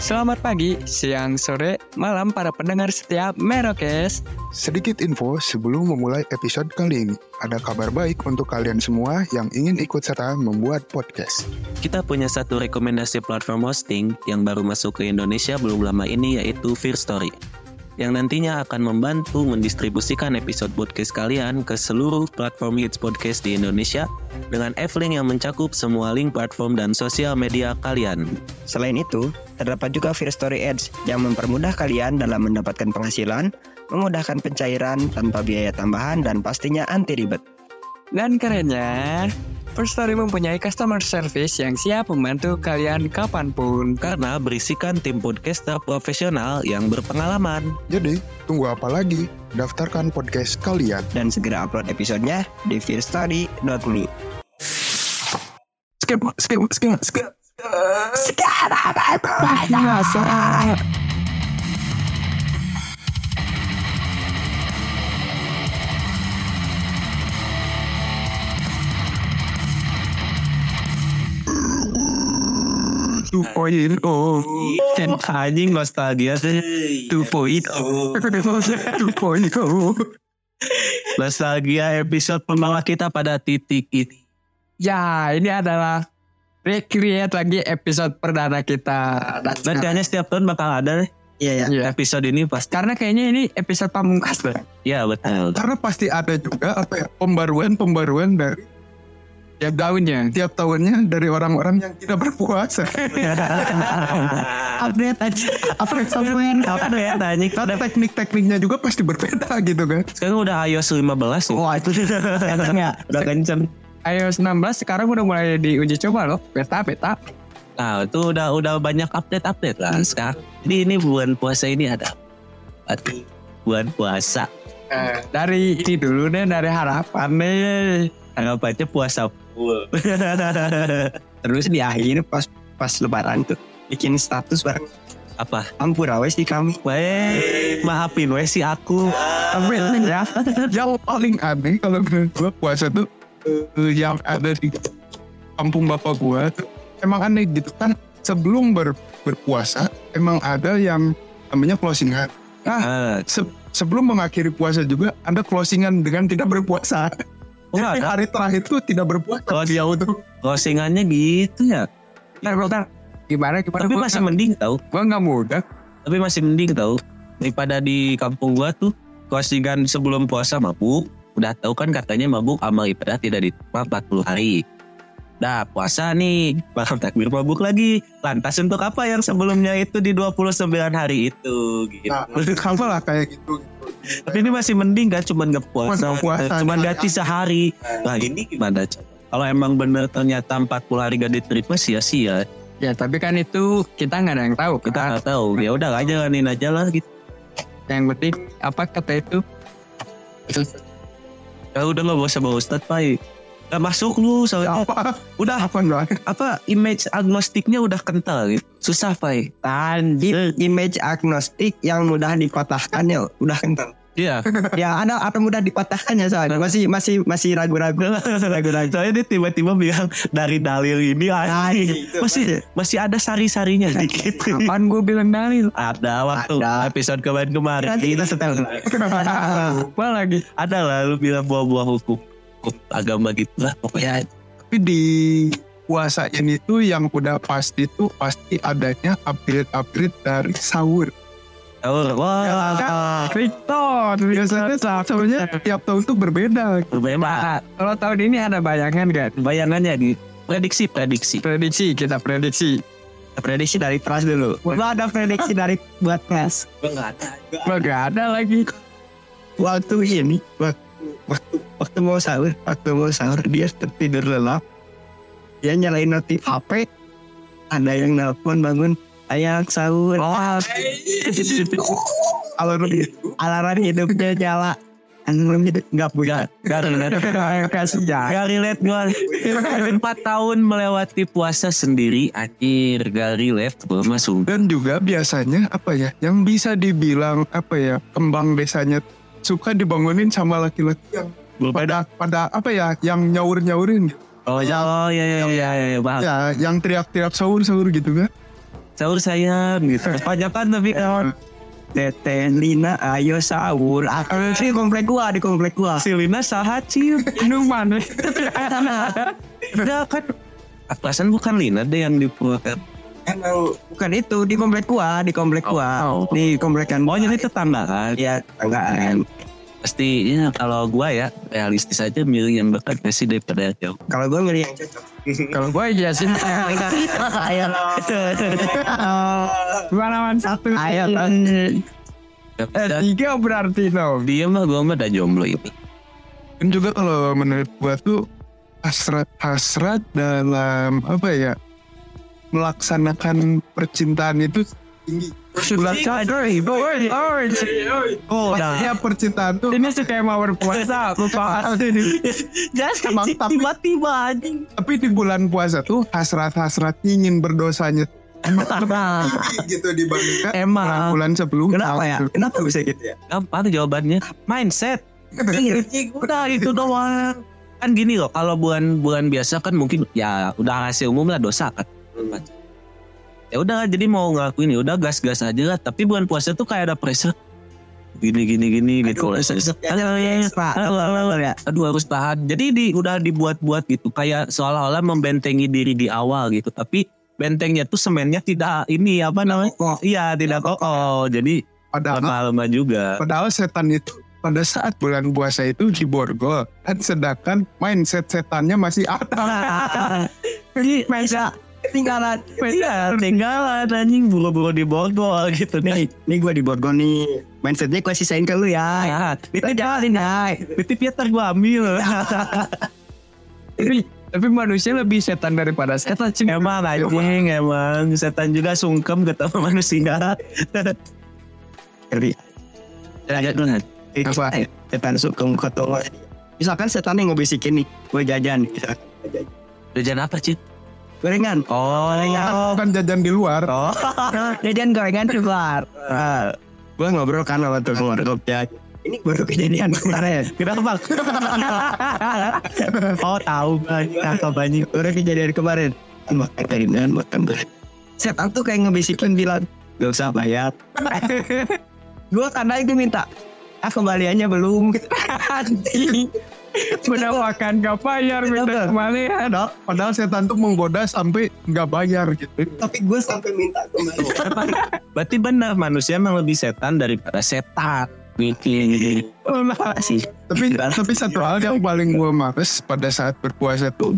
Selamat pagi, siang, sore, malam para pendengar setiap Merokes. Sedikit info sebelum memulai episode kali ini. Ada kabar baik untuk kalian semua yang ingin ikut serta membuat podcast. Kita punya satu rekomendasi platform hosting yang baru masuk ke Indonesia belum lama ini yaitu Fear Story. Yang nantinya akan membantu mendistribusikan episode podcast kalian ke seluruh platform hits podcast di Indonesia dengan F-Link yang mencakup semua link platform dan sosial media kalian. Selain itu, terdapat juga Fear Story Ads yang mempermudah kalian dalam mendapatkan penghasilan, memudahkan pencairan tanpa biaya tambahan dan pastinya anti ribet. Dan kerennya, First Story mempunyai customer service yang siap membantu kalian kapan pun. Karena berisikan tim podcaster profesional yang berpengalaman. Jadi, tunggu apa lagi? Daftarkan podcast kalian. Dan segera upload episodenya di firststudy.me. Skip, skip, skip, skip. Sekarang, 2.0 dan anjing nostalgia sih 2.0 2.0 nostalgia episode pembawa kita pada titik ini ya ini adalah recreate lagi episode perdana kita dan kayaknya setiap tahun bakal ada Iya, ya. episode ini pasti. Karena kayaknya ini episode pamungkas, banget. Iya, betul. Karena pasti ada juga apa ya pembaruan-pembaruan dari Tiap tahunnya. tiap tahunnya dari orang-orang yang tidak berpuasa. Update aja. Update software. Ya tanya Karena teknik-tekniknya juga pasti berbeda gitu kan. Sekarang udah iOS 15 ya. Wah itu kencengnya udah kenceng. iOS 16 sekarang udah mulai diuji coba loh. Beta, beta. Nah itu udah udah banyak update-update lah sekarang. Jadi ini bulan puasa ini ada. Berarti bulan puasa. Eh, dari ini dulu deh, dari harapan deh. Anggap aja puasa Terus di akhir pas pas lebaran tuh bikin status bareng Apa? ampura wes di kami. Weh, maafin weh si aku. Ya, yang paling aneh kalau menurut gua puasa tuh eh, yang ada di kampung bapak gua tuh emang aneh gitu kan sebelum ber- berpuasa emang ada yang namanya closingan. Nah, Ah, se- sebelum mengakhiri puasa juga ada closingan dengan tidak berpuasa. Oh, Jadi ada? hari terakhir tuh tidak berpuasa. Kalau dia tuh closingannya gitu ya. Bentar, bentar. Gimana, gimana? Tapi Gua masih nggak- mending tau. Gua nggak muda. Tapi masih mending tau. Daripada di kampung gua tuh closingan sebelum puasa mabuk. Udah tahu kan katanya mabuk amal ibadah tidak diterima 40 hari. Nah puasa nih, bakal takbir mabuk lagi. Lantas untuk apa yang sebelumnya itu di 29 hari itu gitu. Nah, sama lah kayak gitu. Tapi ini masih mending kan cuman gak puasa, Cuman puasa. cuman ganti sehari. Nah ini gimana? Kalau emang bener ternyata 40 hari gak diterima sia-sia. Ya, tapi kan itu kita nggak ada yang tahu. Kita nggak tahu. Ya udah aja jalanin aja lah gitu. yang penting apa kata itu? Ya udah gak usah bawa Ustadz Pai. Gak masuk lu soalnya. Apa? Udah Apa enggak? apa image agnostiknya udah kental gitu. Susah Pai. Tadi image agnostik yang mudah dipatahkan ya udah kental. Iya. Ya ada atau mudah dipatahkan ya soalnya masih masih masih ragu-ragu. Ragu-ragu. Soalnya dia tiba-tiba bilang dari dalil ini Nah, anjing. gitu. masih masih ada sari-sarinya dikit. Kapan gue bilang dalil? ada waktu Ada. episode kemarin-kemarin. Nanti kita setel. Apa lagi? ada lah lu bilang buah-buah hukum, hukum agama gitu lah pokoknya Tapi di puasa ini tuh yang udah pasti tuh pasti adanya upgrade-upgrade dari sahur. Sahur, wah Victor, Biasanya sahurnya tiap tahun tuh berbeda. berbeda Kalau tahun ini ada bayangan kan? bayangannya di prediksi prediksi Prediksi, kita prediksi. Prediksi dari kelas dulu. Lo ada prediksi dari buat kelas. enggak ada Gua gak ada lagi. Waktu ini waktu waktu, waktu mau sahur, waktu mau sahur dia tertidur lelap. Dia nyalain notif HP. Ada yang nelpon bangun. Ayang sahur. Alarm Alarm hidupnya nyala. Alarm hidup nggak punya. Kasih. Gak relate gue Empat tahun melewati puasa sendiri Anjir Gak relate gue masuk dan juga biasanya apa ya yang bisa dibilang apa ya kembang desanya suka dibangunin sama laki-laki yang pada pada apa ya yang nyaur nyaurin Oh ya oh, ya ya ya ya, ya, paham. ya yang teriak-teriak sahur sahur gitu kan sahur saya gitu. Kebanyakan tapi kan Tete Lina ayo sahur. Aku di komplek gua di komplek gua. si Lina sahat sih Minuman. Udah kan Perasaan bukan Lina deh yang di Emang bukan itu di komplek gua di komplek gua. Oh, oh. Di komplek kan. Oh jadi tetangga kan ya tanggaan. Pasti ya kalau gua ya realistis aja milih yang dekat sih daripada yang jauh Kalau gua ngeri yang cocok. Kalau gue iya sih. Ayo Pengalaman satu. Ayo kan. Eh, tiga berarti no. Dia mah gua mah udah jomblo ini Dan juga kalau menurut gua tuh hasrat-hasrat dalam apa ya melaksanakan percintaan itu tinggi. Orange. Oh, ya percintaan tuh. Ini sih kayak mau berpuasa, lupa. Emang, tiba-tiba tapi di bulan puasa tuh hasrat-hasrat ingin berdosanya. Gitu dibandingkan Emang. bulan sebelum Kenapa ya? Kenapa bisa gitu ya? Gampang jawabannya? Mindset. Udah itu doang. Kan gini loh Kalau bulan-bulan biasa kan mungkin Ya udah hasil umum lah dosa kan Ya udah jadi mau ngelakuin ya udah gas-gas aja lah. Tapi bulan puasa tuh kayak ada pressure. Gini gini gini gitu. Aduh, ya, ya. Aduh harus tahan. Jadi di, udah dibuat-buat gitu. Kayak seolah-olah membentengi diri di awal gitu. Tapi bentengnya tuh semennya tidak ini apa namanya? Iya tidak kokoh. Jadi padahal lama-lama juga. padahal setan itu pada saat bulan puasa itu di borgol dan sedangkan mindset setannya masih ada Jadi masa tinggalan, iya tinggalan anjing buru-buru di Bogor gitu nih. Nih gue di Borgo nih. Mindsetnya gue sisain ke lu ya. Ya, itu jalanin hai. Itu Peter gua ambil. Tapi, tapi manusia lebih setan daripada setan. Cing. emang anjing emang setan juga sungkem ketemu manusia. Ngeri. Lanjut lanjut. Apa? Eh, Setan suka ketemu. Misalkan setan yang ngebisikin nih, gue jajan. Misalkan. Jajan apa sih? Gorengan. Oh, Oh, kan jajan di luar oh. Jajan gorengan keluar. Uh, gue ngobrol kan sama tuh warkop ya. Ini baru kejadian kemarin. Kenapa? oh tahu banyak apa banyak. Baru kejadian kemarin. Makan gorengan, makan gorengan. Setan tuh kayak ngebisikin bilang, gak usah bayar. gue karena itu minta, ah kembaliannya belum. Makan gak bayar, minta kembalian. padahal, padahal setan tuh menggoda sampai nggak bayar gitu Tapi gue sampai minta kembali. Berarti benar manusia emang lebih setan daripada setan. Gitu. Tapi tapi satu hal yang paling gue males pada saat berpuasa tuh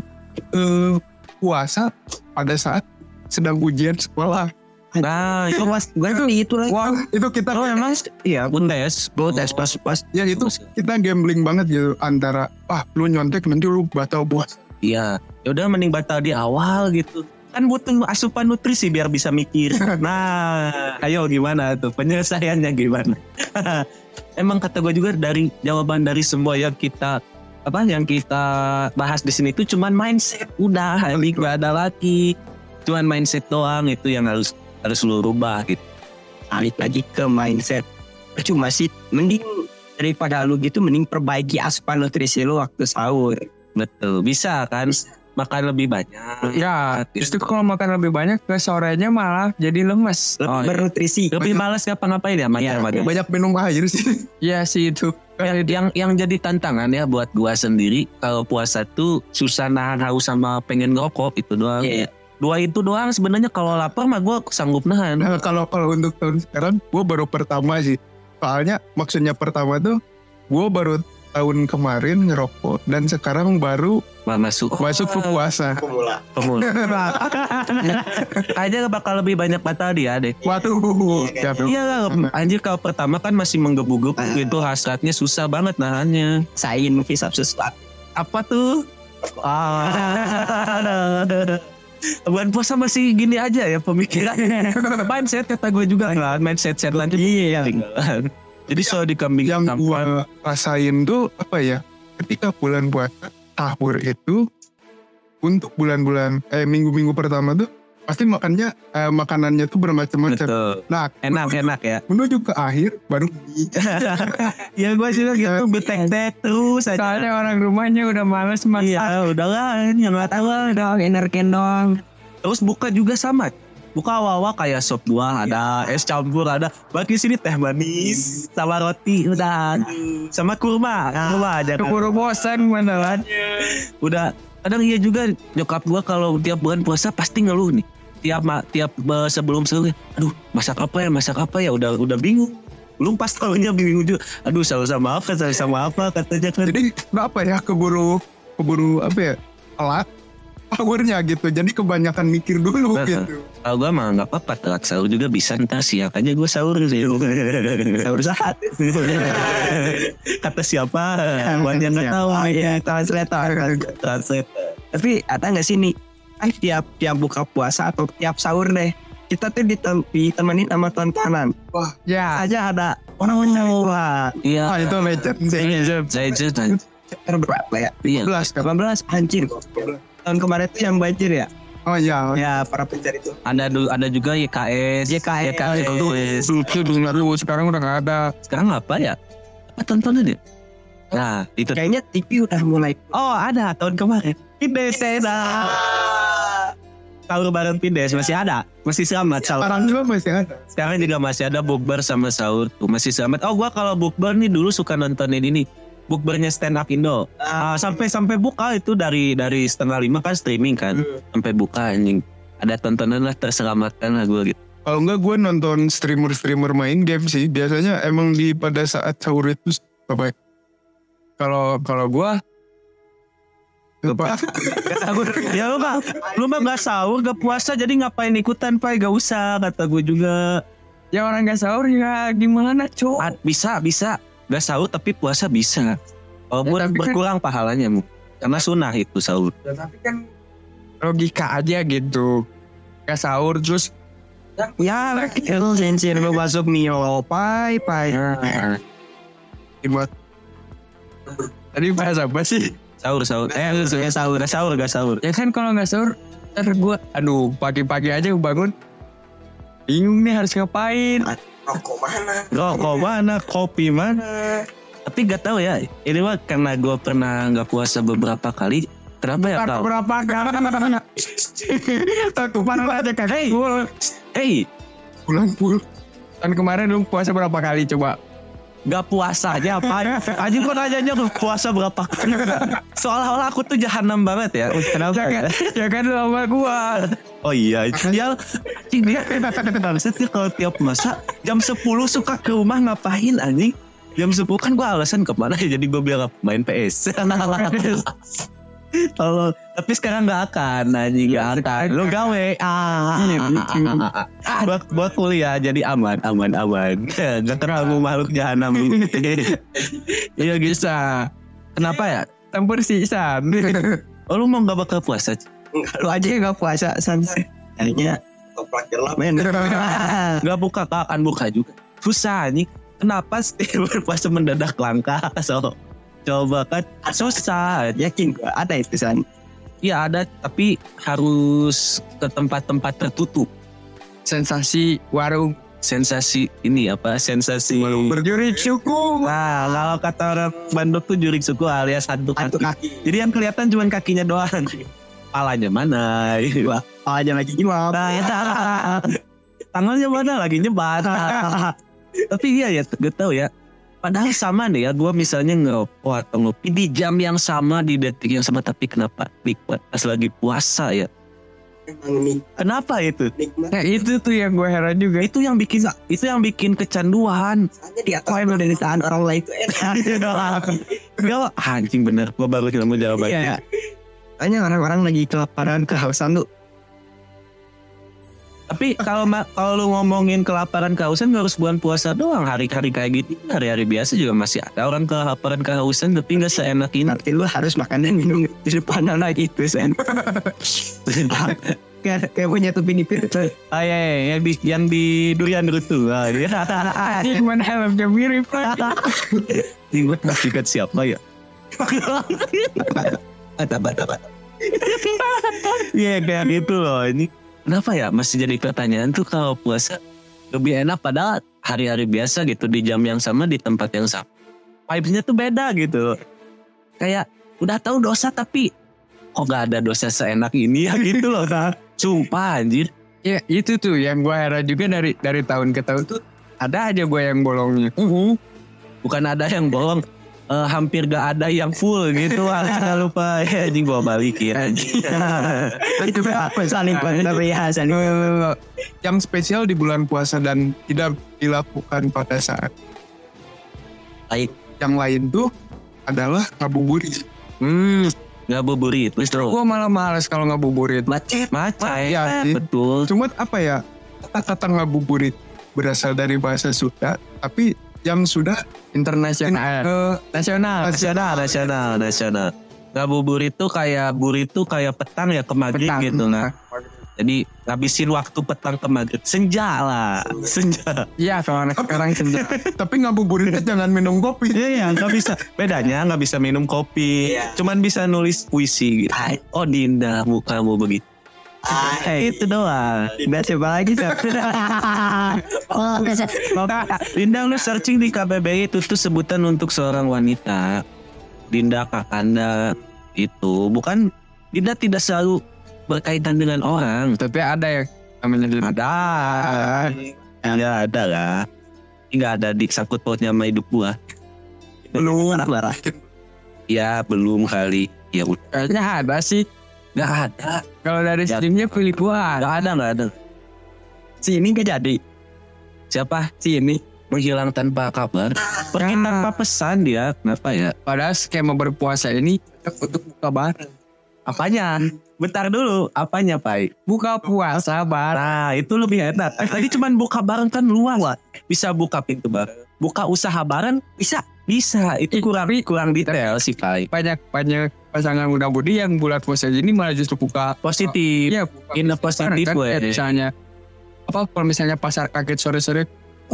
eh, puasa pada saat sedang ujian sekolah Nah, itu Mas, gue tuh itu lagi. wah itu kita Oh emang iya pun tes Gue tes pas pas ya itu kita gambling banget gitu antara ah lu nyontek nanti lu batal puasa Iya. Ya udah mending batal di awal gitu. Kan butuh asupan nutrisi biar bisa mikir. Nah ayo gimana tuh? Penyelesaiannya gimana? Emang kata gue juga dari jawaban dari semua yang kita apa yang kita bahas di sini itu cuman mindset. Udah ini gak ada lagi. Cuman mindset doang itu yang harus harus lu rubah gitu balik lagi ke mindset. Cuma sih mending daripada lu gitu mending perbaiki asupan nutrisi lu waktu sahur. betul bisa kan makan lebih banyak Ya, justru kalau makan lebih banyak ke sorenya malah jadi lemes. Oh, iya. Bernutrisi. lebih malas ngapa-ngapain ya Iya, macam banyak minum air sih Iya sih itu. yang, yang yang jadi tantangan ya buat gua sendiri kalau puasa tuh susah nahan haus sama pengen ngerokok itu doang. Iya. Dua itu doang sebenarnya kalau lapar mah gua sanggup nahan. Nah, kalau kalau untuk tahun sekarang gue baru pertama sih. Soalnya maksudnya pertama tuh gue baru tahun kemarin ngerokok dan sekarang baru masuk masuk ke puasa. Pemula. pemula. Aja bakal lebih banyak batal dia deh. Waduh, ya, Iya lah, anjir kalau pertama kan masih menggebu-gebu Ah. itu hasratnya susah banget nahannya. Sain hisap sesuatu. Apa tuh? Ah. Bulan puasa masih gini aja ya pemikiran. mindset kata gue juga kan, mindset setan juga Iya. ketinggalan. Jadi selalu dikambing yang hitamkan. gue rasain tuh apa ya? Ketika bulan puasa sahur itu untuk bulan-bulan eh minggu-minggu pertama tuh pasti makannya eh, makanannya tuh bermacam-macam. Betul. Nah, Enak enak ya. menuju ke akhir baru ya gue sih gitu betek-tek terus aja. Soalnya orang rumahnya udah males makan. Iya udahlah yang nggak tahu lah. Dong, energen dong. Terus buka juga sama. buka awal-awal kayak sop buah ada es campur ada bagi sini teh manis sama roti udah sama kurma kurma aja kan. Keburu bosan beneran. udah kadang iya juga nyokap gua kalau tiap bulan puasa pasti ngeluh nih tiap ma- tiap sebelum sahur aduh masak apa ya masak apa ya udah udah bingung. Belum pas tahunya bingung juga. Aduh sahur sama apa sahur sama apa katanya kan. Jadi kenapa ya keburu keburu apa ya telat? Powernya gitu. Jadi kebanyakan mikir dulu Nah, gitu. kalau gua mah nggak apa-apa telat sahur juga bisa. Ntar siang aja gua sahur sih. Sahur saat kata siapa? Buat yang nggak tahu. Oh iya, translator. translate Tapi ada nggak sih nih? Eh, tiap tiap buka puasa atau tiap sahur deh, kita tuh ditem ditemenin sama tontonan. Wah, Ya, Aja ada orang-orang wah. iya ah, itu legend just Sekitar berapa ya? iya 11 kan? 18 anjir. Tahun kemarin tuh yang banjir ya? Oh iya. Ya para pencari itu. ada du- ada juga YKS YKS. YKS itu Itu dulu sekarang udah nggak ada. sekarang apa ya apa tontonan ya nah itu Kayaknya TV udah mulai. oh ada tahun kemarin Pides ada sahur bareng Pides masih ada? Masih selamat sahur Sekarang juga masih ada. sekarang juga masih ada bukber sama sahur tuh masih selamat. Oh gua kalau bukber nih dulu suka nontonin ini bukbernya stand up Indo. Ah, sampai sampai buka itu dari dari setengah lima kan streaming kan? Sampai buka anjing. Ada tontonan lah terselamatkan lah gue gitu. Kalau enggak gue nonton streamer-streamer main game sih. Biasanya emang di pada saat sahur itu apa ya? Kalau kalau apa? Aku, ya lu gak, lu mah gak sahur, gak puasa, jadi ngapain ikutan, Pai? Gak usah, kata gue juga. ya orang gak sahur ya gimana, cok? Ah, bisa, bisa. Gak sahur tapi puasa bisa. Kalau Ya, kan- berkurang pahalanya, Mu. Karena sunnah itu sahur. Ya, tapi kan logika aja gitu. Gak sahur terus Ya, itu sensir lu masuk Mio, pai, pai. Buat tadi bahas apa sih? Sahur, sahur. Eh, ya sahur, gak sahur, gak sahur. Ya kan kalau nggak sahur, ntar gue, aduh pagi-pagi aja gue bangun, bingung nih harus ngapain. Rokok mana? Rokok mana, kopi mana. Tapi gak tahu ya, ini mah karena gue pernah gak puasa beberapa kali. Kenapa ya, kau? berapa kali? Tutupan aja kakek. Hey, pulang pul. Tahun kemarin lu puasa berapa kali coba? Gak puasa aja apa Aja kok nanyanya lu puasa berapa? Seolah-olah aku tuh jahanam banget ya. Kenapa Ya kan, ya? Kan lu sama gua. Oh iya Dia Dia dia kalau tiap masa Jam 10 suka ke rumah ngapain anjing? Jam 10 kan gue alasan ke mana ya? Jadi gue bilang main PS Kalau tapi sekarang gak akan anjing gak akan. Lu gawe ah, buat buat kuliah jadi aman aman aman. Gak terlalu makhluk jahanam. Iya bisa. Kenapa ya? Tempur sisa. Oh lu mau gak bakal puasa? Lu aja yang gak puasa, San. Kayaknya toprak jelap, men. Gak buka kak akan buka juga. Susah nih. Kenapa sih berpuasa mendadak langka? So, coba kan susah. Yakin gua ada itu, San. Ya ada tapi harus ke tempat-tempat tertutup. Sensasi warung. Sensasi ini apa? Sensasi Berjuri suku. Nah, kalau kata orang Bandung tuh jurik suku alias Hantu kaki. kaki. Jadi yang kelihatan cuma kakinya doang. Palanya mana? Wah, aja lagi gimana? Nah, ya, tangannya mana lagi nyebat. Tapi iya ya, gak tau ya. Padahal sama nih ya, gue misalnya ngerokok atau ngopi di jam yang sama, di detik yang sama. Tapi kenapa nikmat pas lagi puasa ya? Emang nih, Kenapa itu? nikmat. Nah itu tuh yang gue heran juga. Itu yang bikin itu yang bikin kecanduan. Atas lu dari tangan orang lain itu enak. Gak, anjing bener. Gue baru nemu jawabannya. Iya. Soalnya orang-orang lagi kelaparan, kehausan tuh. Tapi kalau kalau lu ngomongin kelaparan kehausan nggak harus bulan puasa doang. Hari-hari kayak gitu, hari-hari biasa juga masih ada orang kelaparan kehausan tapi nggak seenak ini. Nanti lu harus makan dan minum di depan anak itu, San. Kayak kayak punya tuh pinipir. Ah, iya, iya, yang di yang di durian itu. Ah, iya. Cuman helmnya mirip. Ini gue ingat siapa ya? Bata, bata. Iya kayak gitu loh ini. Kenapa ya masih jadi pertanyaan tuh kalau puasa lebih enak padahal hari-hari biasa gitu di jam yang sama di tempat yang sama. Vibes-nya tuh beda gitu. Kayak udah tahu dosa tapi kok gak ada dosa seenak ini ya gitu loh kak. Sumpah anjir. Ya itu tuh yang gue heran juga dari dari tahun ke tahun tuh ada aja gue yang bolongnya. Uhu. Bukan ada yang bolong, eh, hampir gak ada yang full gitu. Ah, Jangan lupa ya anjing gua balikin anjing. itu saling perhiasan Yang spesial di bulan puasa dan tidak dilakukan pada saat Baik. yang lain tuh adalah ngabuburit. Hmm, ngabuburit, bro. Gue malah males kalau ngabuburit. macet Macet, Iya sih. betul. Cuma apa ya kata-kata ngabuburit berasal dari bahasa Sunda, tapi yang sudah Internasional. eh, Nasional. Nasional, nasional, nasional. Ngabuburit tuh kayak burit tuh kayak petang ya ke maghrib Petang. gitu nah. Jadi ngabisin waktu petang ke maghrib. Senja lah, senja. Iya kalau anak sekarang senja. tapi ngabuburitnya jangan minum kopi. Iya ya, nggak bisa. Bedanya nggak bisa minum kopi, cuman bisa nulis puisi. Gitu. Oh Dinda, mukamu begitu. Eh, itu doang. Udah coba lagi. Oh, Dinda lu searching di KBBI itu tuh sebutan untuk seorang wanita. Dinda Kakanda itu bukan Dinda tidak selalu berkaitan dengan orang. Tapi ada yang namanya Dinda. Ada. Enggak ada lah. Enggak ada di sangkut pautnya sama hidup gua. Belum anak darah. Ya belum kali. Ya udah. Kayaknya ada sih. Enggak ada. Kalau dari Ya. streamnya pilih gua. Enggak ada, enggak ada. Si ini gak jadi. Siapa? Si ini menghilang tanpa kabar. Pergi tanpa pesan dia. Kenapa ya? Padahal skema berpuasa ini untuk buka bareng. Apanya? Bentar dulu. Apanya, Pai? Buka puasa bareng. Nah, itu lebih enak. Tadi cuman buka bareng kan luas. Bisa buka pintu bareng. Buka usaha bareng bisa. Bisa. Itu kurang kurang detail sih, Pai. Banyak banyak pasangan muda-mudi yang bulan puasa ini malah justru buka Positif. Iya, buka In a positive kan. way. Misalnya apa kalau misalnya pasar kaget sore-sore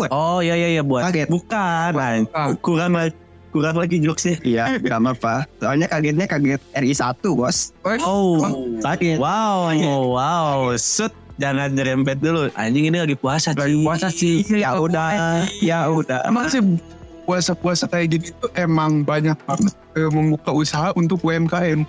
Oh iya iya iya buat. Kaget. Bukan. Bukan. kurang lagi kurang lagi jokesnya. Iya, gak apa-apa. Soalnya kagetnya kaget RI 1 bos. Oh, Kaget. wow, oh, wow, set. Jangan nyerempet dulu. Anjing ini lagi puasa. lagi puasa sih. Ya udah, ya udah. Emang sih puasa-puasa kayak gitu tuh emang banyak banget eh, membuka usaha untuk UMKM.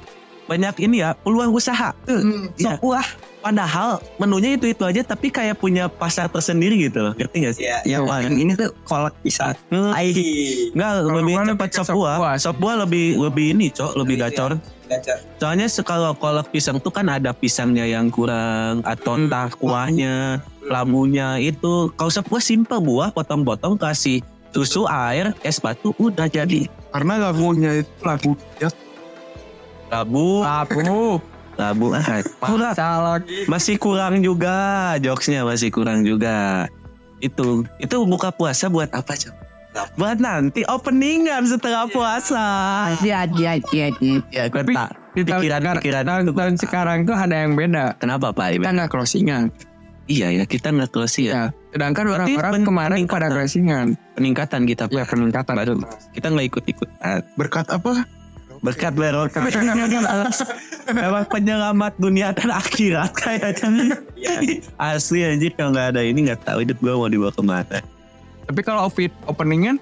Banyak ini ya peluang usaha. Tuh, Ya. so, wah, padahal menunya itu itu aja, tapi kayak punya pasar tersendiri gitu loh. Ngerti gak sih? Ya, ya yang ini tuh kolak bisa. Hmm, Ai. Enggak, lebih cepat sop buah. Sop buah lebih lebih ini, Cok, lebih gacor. Soalnya se- kalau kolak pisang tuh kan ada pisangnya yang kurang atau Hmm. entah kuahnya, lamunya itu. Kalau sop buah simple buah, potong-potong kasih susu, air, es batu udah jadi. Karena lagunya itu lagu ya Labu, Labu. labu ah. Kurang. Salah. Masih kurang juga, jokesnya masih kurang juga. Itu itu buka puasa buat apa, Cok? Buat nanti openingan setelah puasa. Iya, iya, iya, iya. Ya, gue Tapi pikiran sekarang- pikiran tahun, tahun sekarang tuh ada yang beda. Kenapa Pak Kita nggak closingan. Iya ya kita nggak close ya. Sedangkan orang-orang kemarin pada closingan. Peningkatan kita. Ya peningkatan. Baru kita nggak ikut ikut. berkat apa? Berkat barokah. Emang penyelamat dunia dan akhirat kayaknya. Asli anjir kalau nggak ada ini nggak tahu hidup gue mau dibawa ke mana. Tapi kalau outfit openingan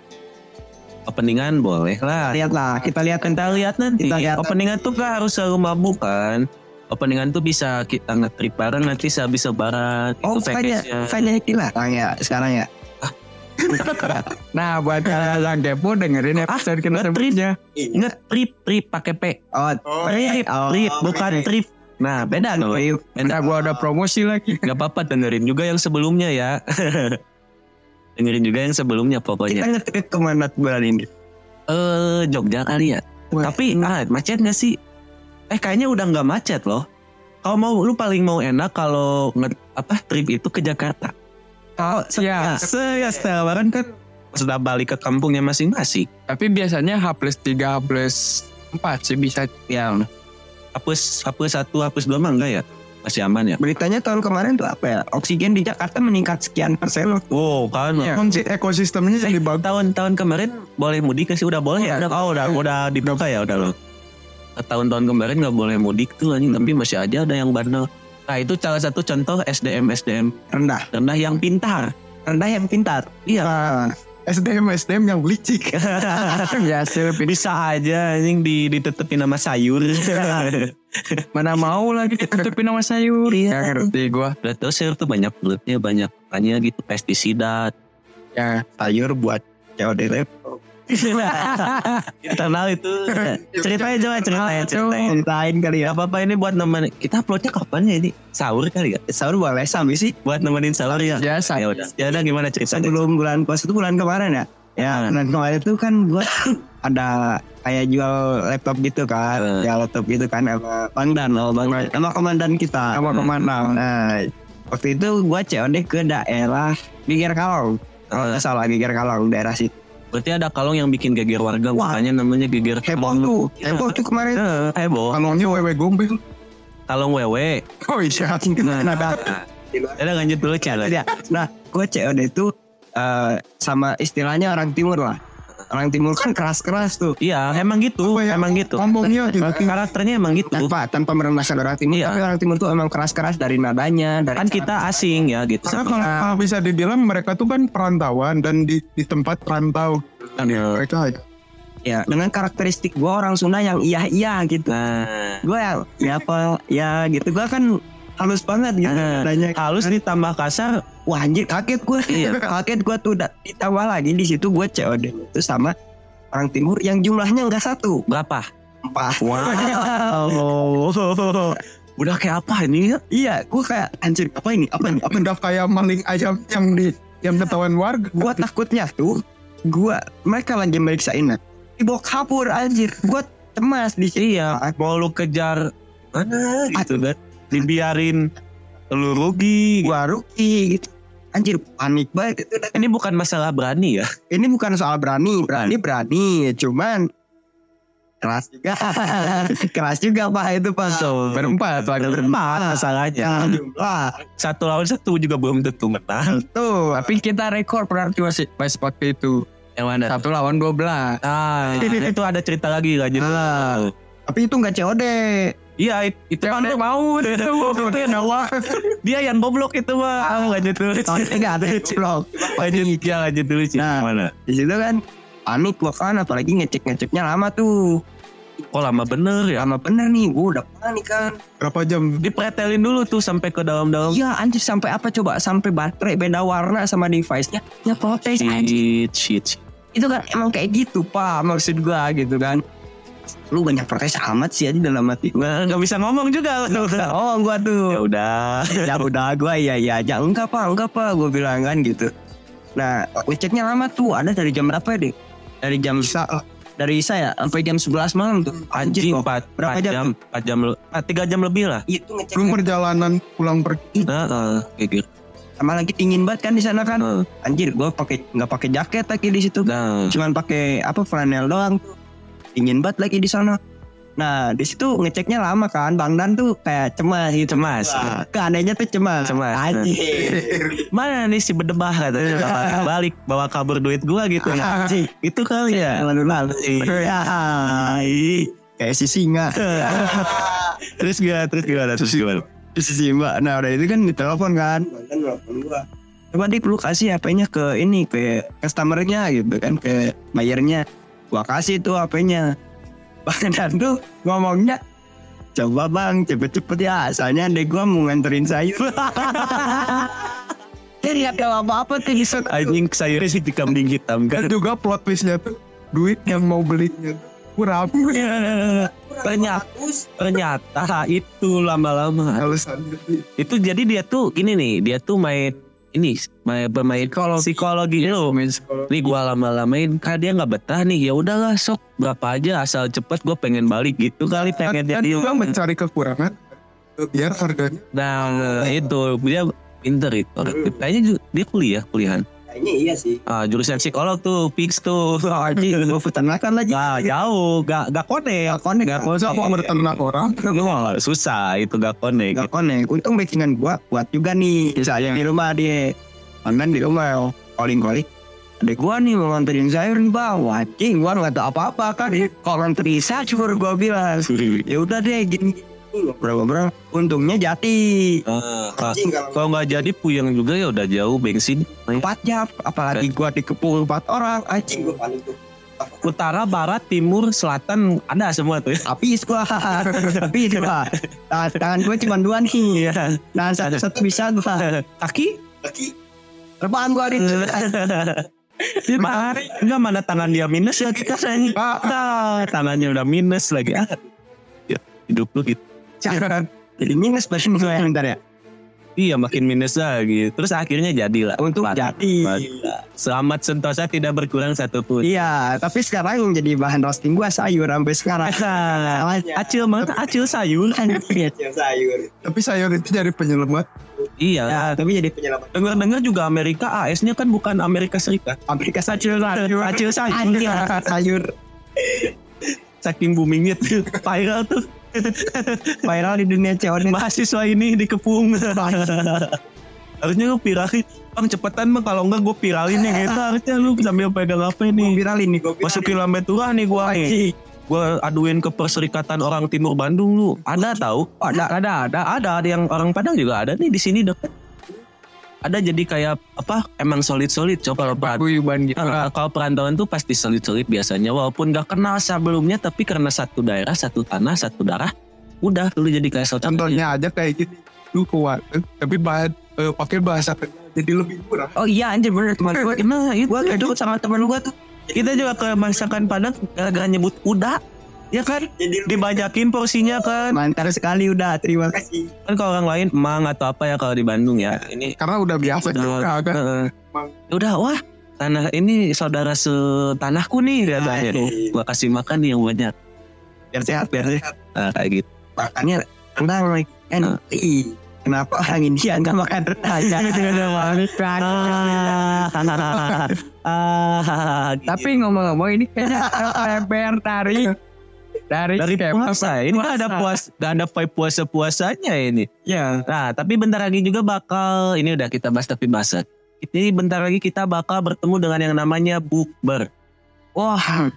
Openingan boleh lah. Lihat lah, kita lihat Kita lihat nanti. Kita lihat. Openingan tuh gak harus selalu mabuk kan. Openingan tuh bisa kita nge-trip bareng nanti sehabis lebaran. Oh, itu kayaknya package-nya. kayaknya gila. Sekarang ya, sekarang ya. Nah buat kalian yang kepo dengerin episode kita sebelumnya. Nge-trip, trip pakai P. Oh, Trip, Oh, trip, bukan trip. Nah, beda loh. Nah gue ada promosi lagi. Gak apa-apa dengerin juga yang sebelumnya ya. dengerin juga yang sebelumnya kita pokoknya. nge-trip ke mana bulan ini? Eh Jogja kali ya. Wah. Tapi ah, macet gak sih? Eh kayaknya udah nggak macet loh. Kalau mau lu paling mau enak kalau nge apa trip itu ke Jakarta. Oh, ya. Se ya sekarang kan sudah balik ke kampungnya masing-masing. Tapi biasanya H plus 3, H plus 4 sih bisa. Ya hapus hapus satu hapus dua mah enggak ya? Masih aman ya? Beritanya tahun kemarin tuh apa ya? Oksigen di Jakarta meningkat sekian persen loh. Wow kan si ekosistemnya jadi bagus. tahun-tahun kemarin boleh mudik sih udah boleh ya? Oh udah udah dibuka ya udah loh. Tahun-tahun kemarin nggak boleh mudik tuh anjing tapi masih aja ada yang bandel. Nah itu salah satu contoh SDM SDM Rendah. rendah yang pintar. Rendah yang pintar. Iya. Ah, SDM SDM yang licik. ya Bisa aja anjing di ditetepin nama sayur. Mana mau lagi ditutupin sama sayur. Iya. Ya ngerti gua. Udah tau sayur tuh banyak belutnya, banyak banyak gitu pestisida. Ya sayur buat COD laptop. Internal itu. Ceritain coba, ceritain, ceritain. Ceritain kali ya. Gak apa-apa ini buat nemenin. Kita uploadnya kapan ya ini? Sahur kali ya? Sahur boleh sampai sih. Buat nemenin sahur ya? Biasa. Ya udah. Ya udah gimana ceritanya? Sebelum bulan puasa itu bulan kemarin ya. Ya bulan kemarin itu kan gua ada kayak jual laptop gitu kan. Eh. Ya laptop gitu kan sama oh Bang. Sama komandan kita. Sama komandan. Nah, waktu itu gua COD ke daerah Giger Kalong. Kalau nggak salah Giger Kalong daerah situ. Berarti ada kalong yang bikin geger warga, Wah. makanya namanya geger Heboh tuh. Heboh tuh kemarin. Eh, heboh. Kalongnya wewe gombel. Kalong wewe. Oh iya. Nah, nah, Udah lanjut dulu cara. Ya, nah, gue COD itu eh, sama istilahnya orang timur lah. Orang timur kan keras-keras tuh. Iya, emang gitu, ya? emang gitu. Ngomongnya gitu. Karakternya emang gitu. Tanpa tanpa merendahkan orang timur, Iya. tapi orang timur tuh emang keras-keras dari nadanya, dari Kan kita asing ya gitu. Karena kalau kalau bisa dibilang mereka tuh kan perantauan dan di, di tempat perantau. Dan ya, mereka ya dengan karakteristik gue orang Sunda yang iya iya gitu. Nah, Gue ya, ya apa ya gitu. Gue kan halus banget gitu. Nah, nadanya. halus ditambah kasar. Wah anjir kaget gue. Iya. kaget gue tuh ditambah lagi di situ gue COD itu sama orang timur yang jumlahnya enggak satu, Berapa? empat. Wow. Udah kayak apa ini ya? Iya, gue kayak anjir apa ini? Apa ini? Apa ini? udah kayak maling ayam yang di yang ketahuan warga. Gue takutnya tuh, gue mereka lagi meriksain dibawa kabur anjir. Gue cemas di sini. Iya, mau lu kejar mana gitu kan? Dibiarin lu rugi. Gue rugi gitu. Anjir panik banget itu. Ini bukan masalah berani ya. Ini bukan soal berani, berani berani, cuman keras juga, keras juga pak itu pak. So, Berempat, pak berempat Ya, masalahnya. Satu lawan satu juga belum tentu menang. tuh. Tapi kita rekor berarti masih pas waktu itu. Yang mana? Satu lawan 12. Ah, itu ada cerita lagi lanjut. Ah. Tapi itu nggak COD. Iya, it- itu kan mau itu Dia yang goblok itu mah. Ah, lanjut dulu. Enggak ada. Lanjut, ya lanjut dulu sih. Nah. Mana? Di situ kan panik gua kan apalagi ngecek ngeceknya lama tuh. Kok lama bener ya? Lama bener nih, gua udah panik kan. Berapa jam? Dipretelin dulu tuh sampai ke dalam-dalam. Iya anjir sampai apa coba sampai baterai beda warna sama device-nya. Ya protes anjir. Shit, shit, shit. Itu kan emang kayak gitu pak maksud gua gitu kan. Lu banyak protes amat sih aja dalam hati. Nggak, nggak bisa ngomong juga. Oh gua Ya tuh. udah. ya udah gua ya ya aja enggak pak enggak pak gua bilang kan gitu. Nah ngeceknya lama tuh ada dari jam berapa ya deh? Dari jam Bisa dari saya sampai jam 11 malam tuh. Anjing kok. empat Berapa empat jam? jam? Empat jam, ah, tiga jam lebih lah. Itu ngecek Belum perjalanan pulang pergi. Nah, ah, kayak gitu. sama lagi dingin banget kan di sana kan. Ah, Anjir, gua pakai nggak pakai jaket lagi di situ. Nah, Cuman pakai apa flanel doang. Dingin banget lagi di sana. Nah, di situ ngeceknya lama kan. Bang Dan tuh kayak cemas gitu. cemas. Wah, keadaannya tuh cemas. Cemas. Anjir. Mana nih si berdebah katanya balik bawa kabur duit gua gitu. Anjir. Itu kali ya. Lalu lalu. Iya. Ya, kayak si singa. terus gimana? Terus gimana? Terus gimana? si Simba. Nah udah itu kan ditelepon kan. Dan nelfon gua. Coba dik lu kasih HP-nya ke ini ke customernya gitu kan ke bayarnya. Gua kasih tuh HP-nya. Bang Dan tuh ngomongnya Coba bang cepet-cepet ya Soalnya adek gua mau nganterin sayur Jadi gak apa-apa tuh di sana. Anjing sayurnya sih di kambing hitam kan. Dan juga plot twistnya tuh duit yang mau belinya kurang. Ternyata, ternyata itu lama-lama. Alasan Itu jadi dia tuh gini nih, dia tuh main ini main bermain psikologi lo. Nih gua lama-lamain kan dia nggak betah nih. Ya udahlah sok berapa aja asal cepet gue pengen balik gitu kali dan, pengen dan jadi. juga mencari kekurangan eh, biar harganya Nah itu dia pinter itu. Kayaknya dia kuliah kuliahan. Kayaknya iya sih. Ah, jurusan psikolog tuh fix tuh. Anjing gue peternakan lagi. Gak jauh, gak gak konek. Gak konek Gak masa mau berternak orang? Wah, susah itu gak konek. Gak konek Untung backingan gua kuat juga nih. Misalnya di rumah dia Pandan di rumah Calling calling. Adek gua nih mau nganterin sayur nih bang. Wajing gua nggak tahu apa-apa kan? Kalau nganterin sayur gua bilang. Ya udah deh gini Berapa berapa Untungnya jati Ah, ah. Anjing kalau nggak jadi puyeng juga ya udah jauh bensin. empat jam Apalagi gua dikepung empat orang Anjing gua panik tuh utara, barat, timur, selatan ada semua tuh. ya. Habis gua. Habis gua. Nah, tangan gue cuma dua nih. Nah, satu, satu bisa gua. Kaki? Terbang gua di mana? Enggak mana tangan dia minus ya kita sayang. Nah, tangannya udah minus lagi. Ah, ya, hidup lu gitu. Jadi minus gue yang bentar ya. Iya makin minus lagi. Terus akhirnya jadilah. Untuk Plat- jadi. plat- Selamat Sentosa tidak berkurang satu pun. Iya, tapi sekarang yang jadi bahan roasting gua sayur sampai sekarang. Acil mana? Acil sayur. Iya, sayur. Tapi sayur itu jadi penyelamat. Iya. Ya, tapi jadi penyelamat Dengar-dengar juga Amerika AS-nya kan bukan Amerika Serikat. Amerika sayur sayur. Acil sayur. Anjir, sayur. Saking boomingnya tuh viral tuh. Viral di dunia cewek Mahasiswa ini dikepung. Harusnya lu viralin. Bang cepetan bang kalau enggak gue viralin ya gitu. Harusnya lu sambil pegang apa ini. viralin nih gua Masuk kilometer nih gue nih. Gue aduin ke Perserikatan Orang Timur Bandung lu. Ada tahu? Ada, ada, ada, ada. Ada yang orang Padang juga ada nih di sini deket. Ada jadi kayak apa? Emang solid-solid coba kalau perhatian. Paguyuban gitu. Kalau perantauan tuh pasti solid-solid biasanya walaupun gak kenal sebelumnya tapi karena satu daerah, satu tanah, satu darah udah dulu jadi kayak saudara. Contohnya aja kayak gini. Lu ke warteg, tapi bah- eh, pakai bahasa jadi lebih murah. Oh iya anjir bener teman gue. Nah, itu Gue sama teman gue tuh. kita juga ke masakan Padang gara-gara nyebut udah ya kan dibanyakin porsinya kan Mantap sekali udah. Terima kasih. kan kalau orang lain emang atau apa ya kalau di Bandung ya ini Karena udah biasa juga kan. Heeh. udah wah tanah ini saudara setanahku nih katanya Aduh. gua kasih makan nih yang banyak Biar sehat, biar sehat. nah, kayak gitu Makannya rendang lagi. Kan, ih, kenapa orang India nggak makan rendang? ah, gitu. Tapi ngomong-ngomong ini kayak lebar dari dari dari puasa ini kan ada puas gak ada vibe puasa puasanya ini Ya, Nah, tapi bentar lagi juga bakal ini udah kita bahas tapi bahas. Ini bentar lagi kita bakal bertemu dengan yang namanya bukber. Wah,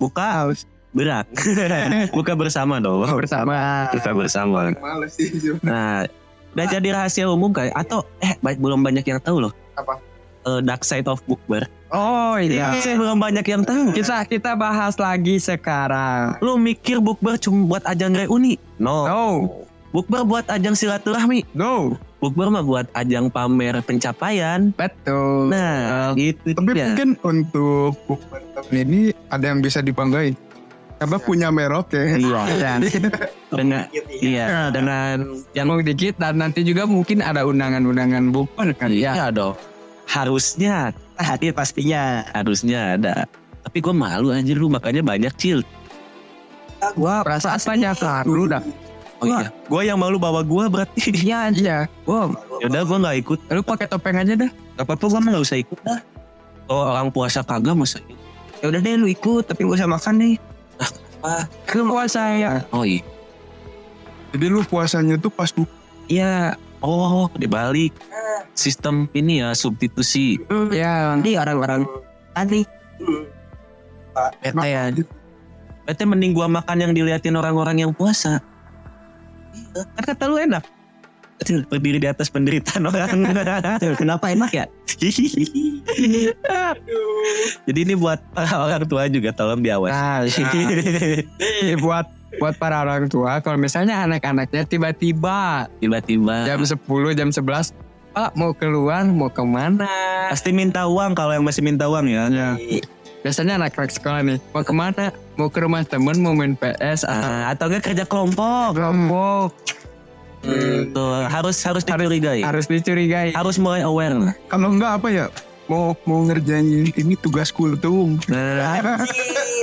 buka berat. buka bersama dong. bersama. Buka bersama. Males sih. Nah, udah jadi rahasia umum kayak atau eh belum banyak yang tahu loh. Apa? Eh, dark side of bukber. Oh iya. Saya belum banyak yang tahu. Kita kita bahas lagi sekarang. Lu mikir bukber cuma buat ajang reuni? No. No, Bukber buat ajang silaturahmi. no, Bukber mah buat ajang pamer pencapaian. betul. Nah, gitu Tapi dia. mungkin untuk bukber ini ada yang bisa dibanggain. Karena punya merek ya. Iya. Dan dengan iya dengan yang ngomong dikit dan nanti juga mungkin ada undangan-undangan bukber kan ya. iya dong harusnya Hadir pastinya. harusnya ada tapi gue malu anjir lu makanya banyak cil Gua perasaan banyak kan. Lu udah. oh iya gue yang malu bawa gue berarti Iya, iya. Wow, yaudah gue nggak ikut lu pakai topeng aja dah. gak apa-apa gue nggak usah ikut dah kalau orang puasa kagak masa ikut Ya udah deh lu ikut tapi gak usah makan nih. Lu puasa ya. oh iya Jadi lu puasanya tuh pas buka. iya oh dibalik sistem ini ya substitusi. Ya, Nanti orang-orang tadi. Bete ya. Bete mending gua makan yang diliatin orang-orang yang puasa. Iya, kan kata lu enak. Berdiri di atas penderitaan orang. Kenapa enak ya? Jadi ini buat para orang tua juga tolong diawasi. Nah, Ih, buat buat para orang tua kalau misalnya anak-anaknya tiba-tiba Tiba-tiba jam 10 jam 11 Pak mau keluar mau ke mana pasti minta uang kalau yang masih minta uang ya. biasanya anak-anak sekolah nih mau ke mana mau ke rumah temen mau main PS atau Ah, atau enggak kerja kelompok. kelompok Hmm, tuh harus harus dicurigai. harus dicurigai Harus mulai aware. lah. Kalau enggak apa ya? Mau mau ngerjain ini tugas kultum. Nah,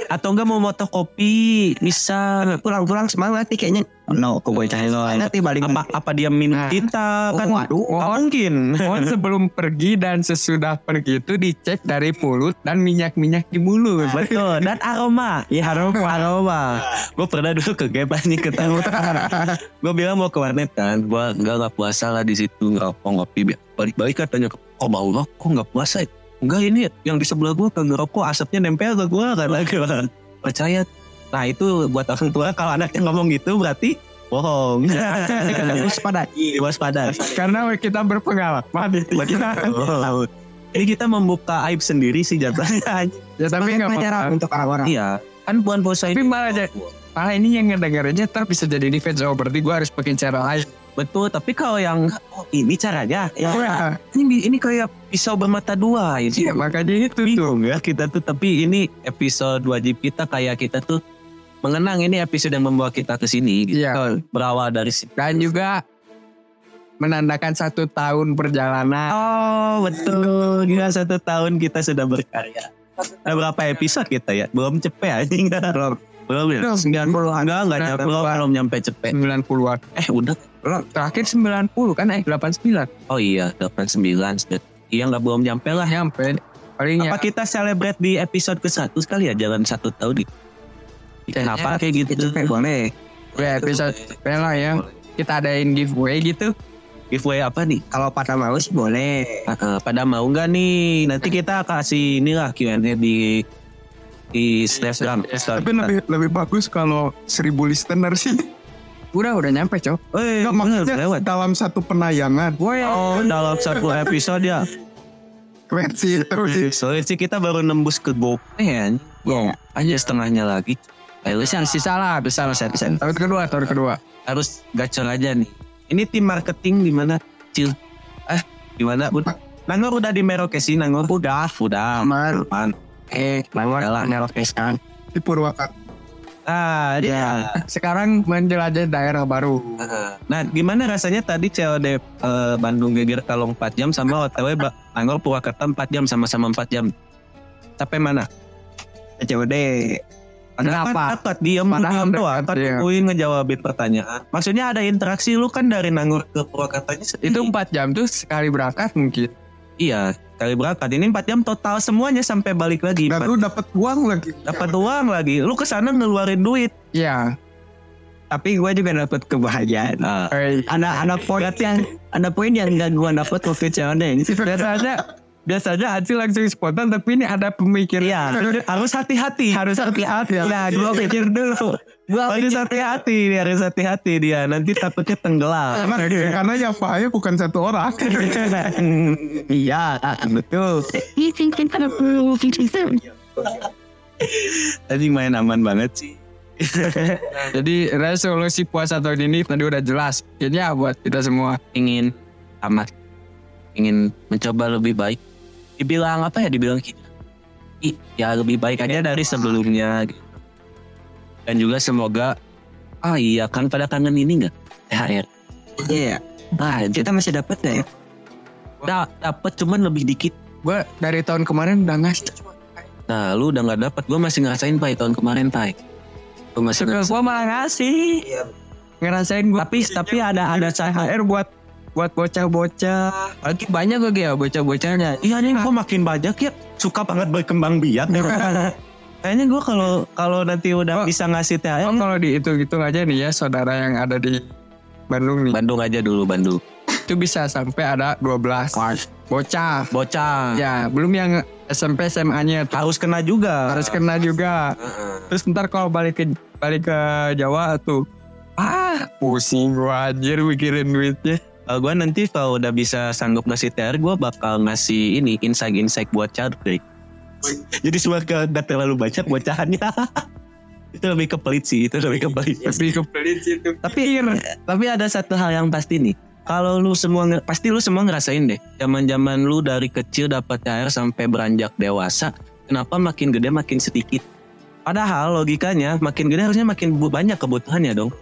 atau enggak mau fotokopi bisa Pulang-pulang semangat nih kayaknya. Oh, no, kok gue cari lo. Nanti balik apa apa dia minta kita kan waduh. Nggak mungkin Mohon sebelum pergi dan sesudah pergi itu dicek dari mulut dan minyak-minyak di mulut. betul dan aroma Iya aroma. aroma gue pernah dulu ke Gap nih ketemu gue bilang mau ke warnet kan gue nggak nggak puasa lah di situ ngerokok ngopi balik-balik katanya kok bau lo kok nggak puasa ya? Enggak ini yang di sebelah gue kagak ngerokok asapnya nempel ke gue kan? Lagi percaya. Nah itu buat orang tua kalau anaknya ngomong gitu berarti bohong. Waspada. waspada Karena kita berpengalaman. Kita jadi kita membuka aib sendiri sih jatuhnya Ya tapi nggak pelajaran apa-apa. untuk orang-orang. Iya, kan bulan puasa Tapi malah aja, malah ini yang ngedengerinnya ntar bisa jadi defense. Oh berarti gue harus pakai cara lain. Betul. Tapi kalau yang oh, ini caranya, ya Ya, ini ini kayak pisau bermata dua ini. iya, makanya itu tuh. ya kita tuh tapi ini episode wajib kita kayak kita tuh mengenang ini episode yang membawa kita ke sini gitu. Iya. berawal dari sini. Dan juga menandakan satu tahun perjalanan. Oh betul gila satu tahun kita sudah berkarya. Ada berapa episode kita ya? Belum cepet anjing belum belum ya? Sembilan puluh Enggak enggak nyampe belum, belum nyampe cepet. 90-an. Eh udah Terakhir 90 kan eh 89. oh iya 89 Iya nggak belum nyampe lah. Nyampe. Palingnya. Apa kita celebrate di episode ke satu sekali ya jalan satu tahun di Kenapa kayak gitu? boleh. Ya episode lah ya. Kita adain giveaway gitu. Giveaway apa nih? Kalau pada mau sih boleh. Uh, pada mau nggak nih? Nanti kita kasih inilah Q&A di di Snapgram. Tapi lebih lebih bagus kalau seribu listener sih. Udah udah nyampe cok. Eh, Nggak, bener, lewat. dalam satu penayangan. Oh, dalam satu episode ya. Keren sih terus sih. Soalnya sih kita baru nembus ke GoPen. Iya. Aja setengahnya lagi. Ayo Bisa sisa lah bisa bisa. bisa. Tahun kedua tahun kedua. harus gacor aja nih. Ini tim marketing di mana? Cil. Eh, di mana? Udah. Nangor udah di Merauke sih, Nangor. Udah, udah. Aman. Eh, Nangor Yalah. Nerokesan. Di Purwakarta. Ah, dia. sekarang menjelajah daerah baru. Nah, gimana rasanya tadi COD eh, Bandung Geger Kalong 4 jam sama OTW Ba- Bangor Purwakarta 4 jam sama-sama 4 jam. Sampai mana? COD. Kenapa? Dapat diem Padahal diem doang. Kan iya. Ngejawabin pertanyaan. Maksudnya ada interaksi lu kan dari Nangor ke Purwakartanya sendiri. Itu 4 jam tuh sekali berangkat mungkin. Iya, kali berangkat. Ini 4 jam total semuanya sampai balik lagi. Dan lu dapat uang lagi. Dapat uang lagi. Lu ke sana ngeluarin duit. Iya. Tapi gue juga dapat kebahagiaan. Eh, Ada ada poin yang ada poin yang gak gue dapat waktu COD. biasanya biasanya Acil langsung spontan tapi ini ada pemikiran. iya, harus hati-hati. Harus hati-hati. Nah, gue pikir dulu. Gue Harus hati-hati dia, harus hati-hati dia. Nanti takutnya tenggelam. Karena, karena ya Fahaya bukan satu orang. Iya, betul. Tadi main aman banget sih. Jadi resolusi puasa tahun ini tadi udah jelas. Kayaknya buat kita semua. Ingin amat. Ingin mencoba lebih baik. Dibilang apa ya? Dibilang. Ih, ya lebih baik aja dari sebelumnya. gitu. Dan juga semoga Ah iya kan pada kangen ini nggak THR. Iya. Ah, Kita masih dapat ya? da dapat cuman lebih dikit. Gue dari tahun kemarin udah ngasih. Nah, lu udah nggak dapat. Gue masih ngerasain pai tahun kemarin pai. Gue masih Gue malah ngasih. Ngerasain gue. tapi tapi ada ada THR buat buat bocah-bocah. Lagi banyak lagi ya bocah-bocahnya. Iya nih, gue makin banyak ya. Suka banget berkembang biak. Kayaknya gue kalau kalau nanti udah Oh. bisa ngasih THR. Oh, kalau dihitung-hitung aja nih ya saudara yang ada di Bandung nih. Bandung aja dulu Bandung. Itu bisa sampai ada 12 bocah. Bocah. Ya, belum yang SMP SMA-nya Harus kena juga. harus kena juga. Terus ntar kalau balik ke balik ke Jawa tuh ah pusing gua anjir mikirin duitnya. Uh, gue nanti kalau udah bisa sanggup ngasih THR, gue bakal ngasih ini insight-insight buat break. Jadi suka gak terlalu banyak bocahannya. itu lebih ke pelit sih, itu lebih ke pelit. Lebih kepelit itu. Tapi tapi ada satu hal yang pasti nih. Kalau lu semua pasti lu semua ngerasain deh. Zaman-zaman lu dari kecil dapat THR sampai beranjak dewasa, kenapa makin gede makin sedikit? Padahal logikanya makin gede harusnya makin banyak kebutuhannya dong.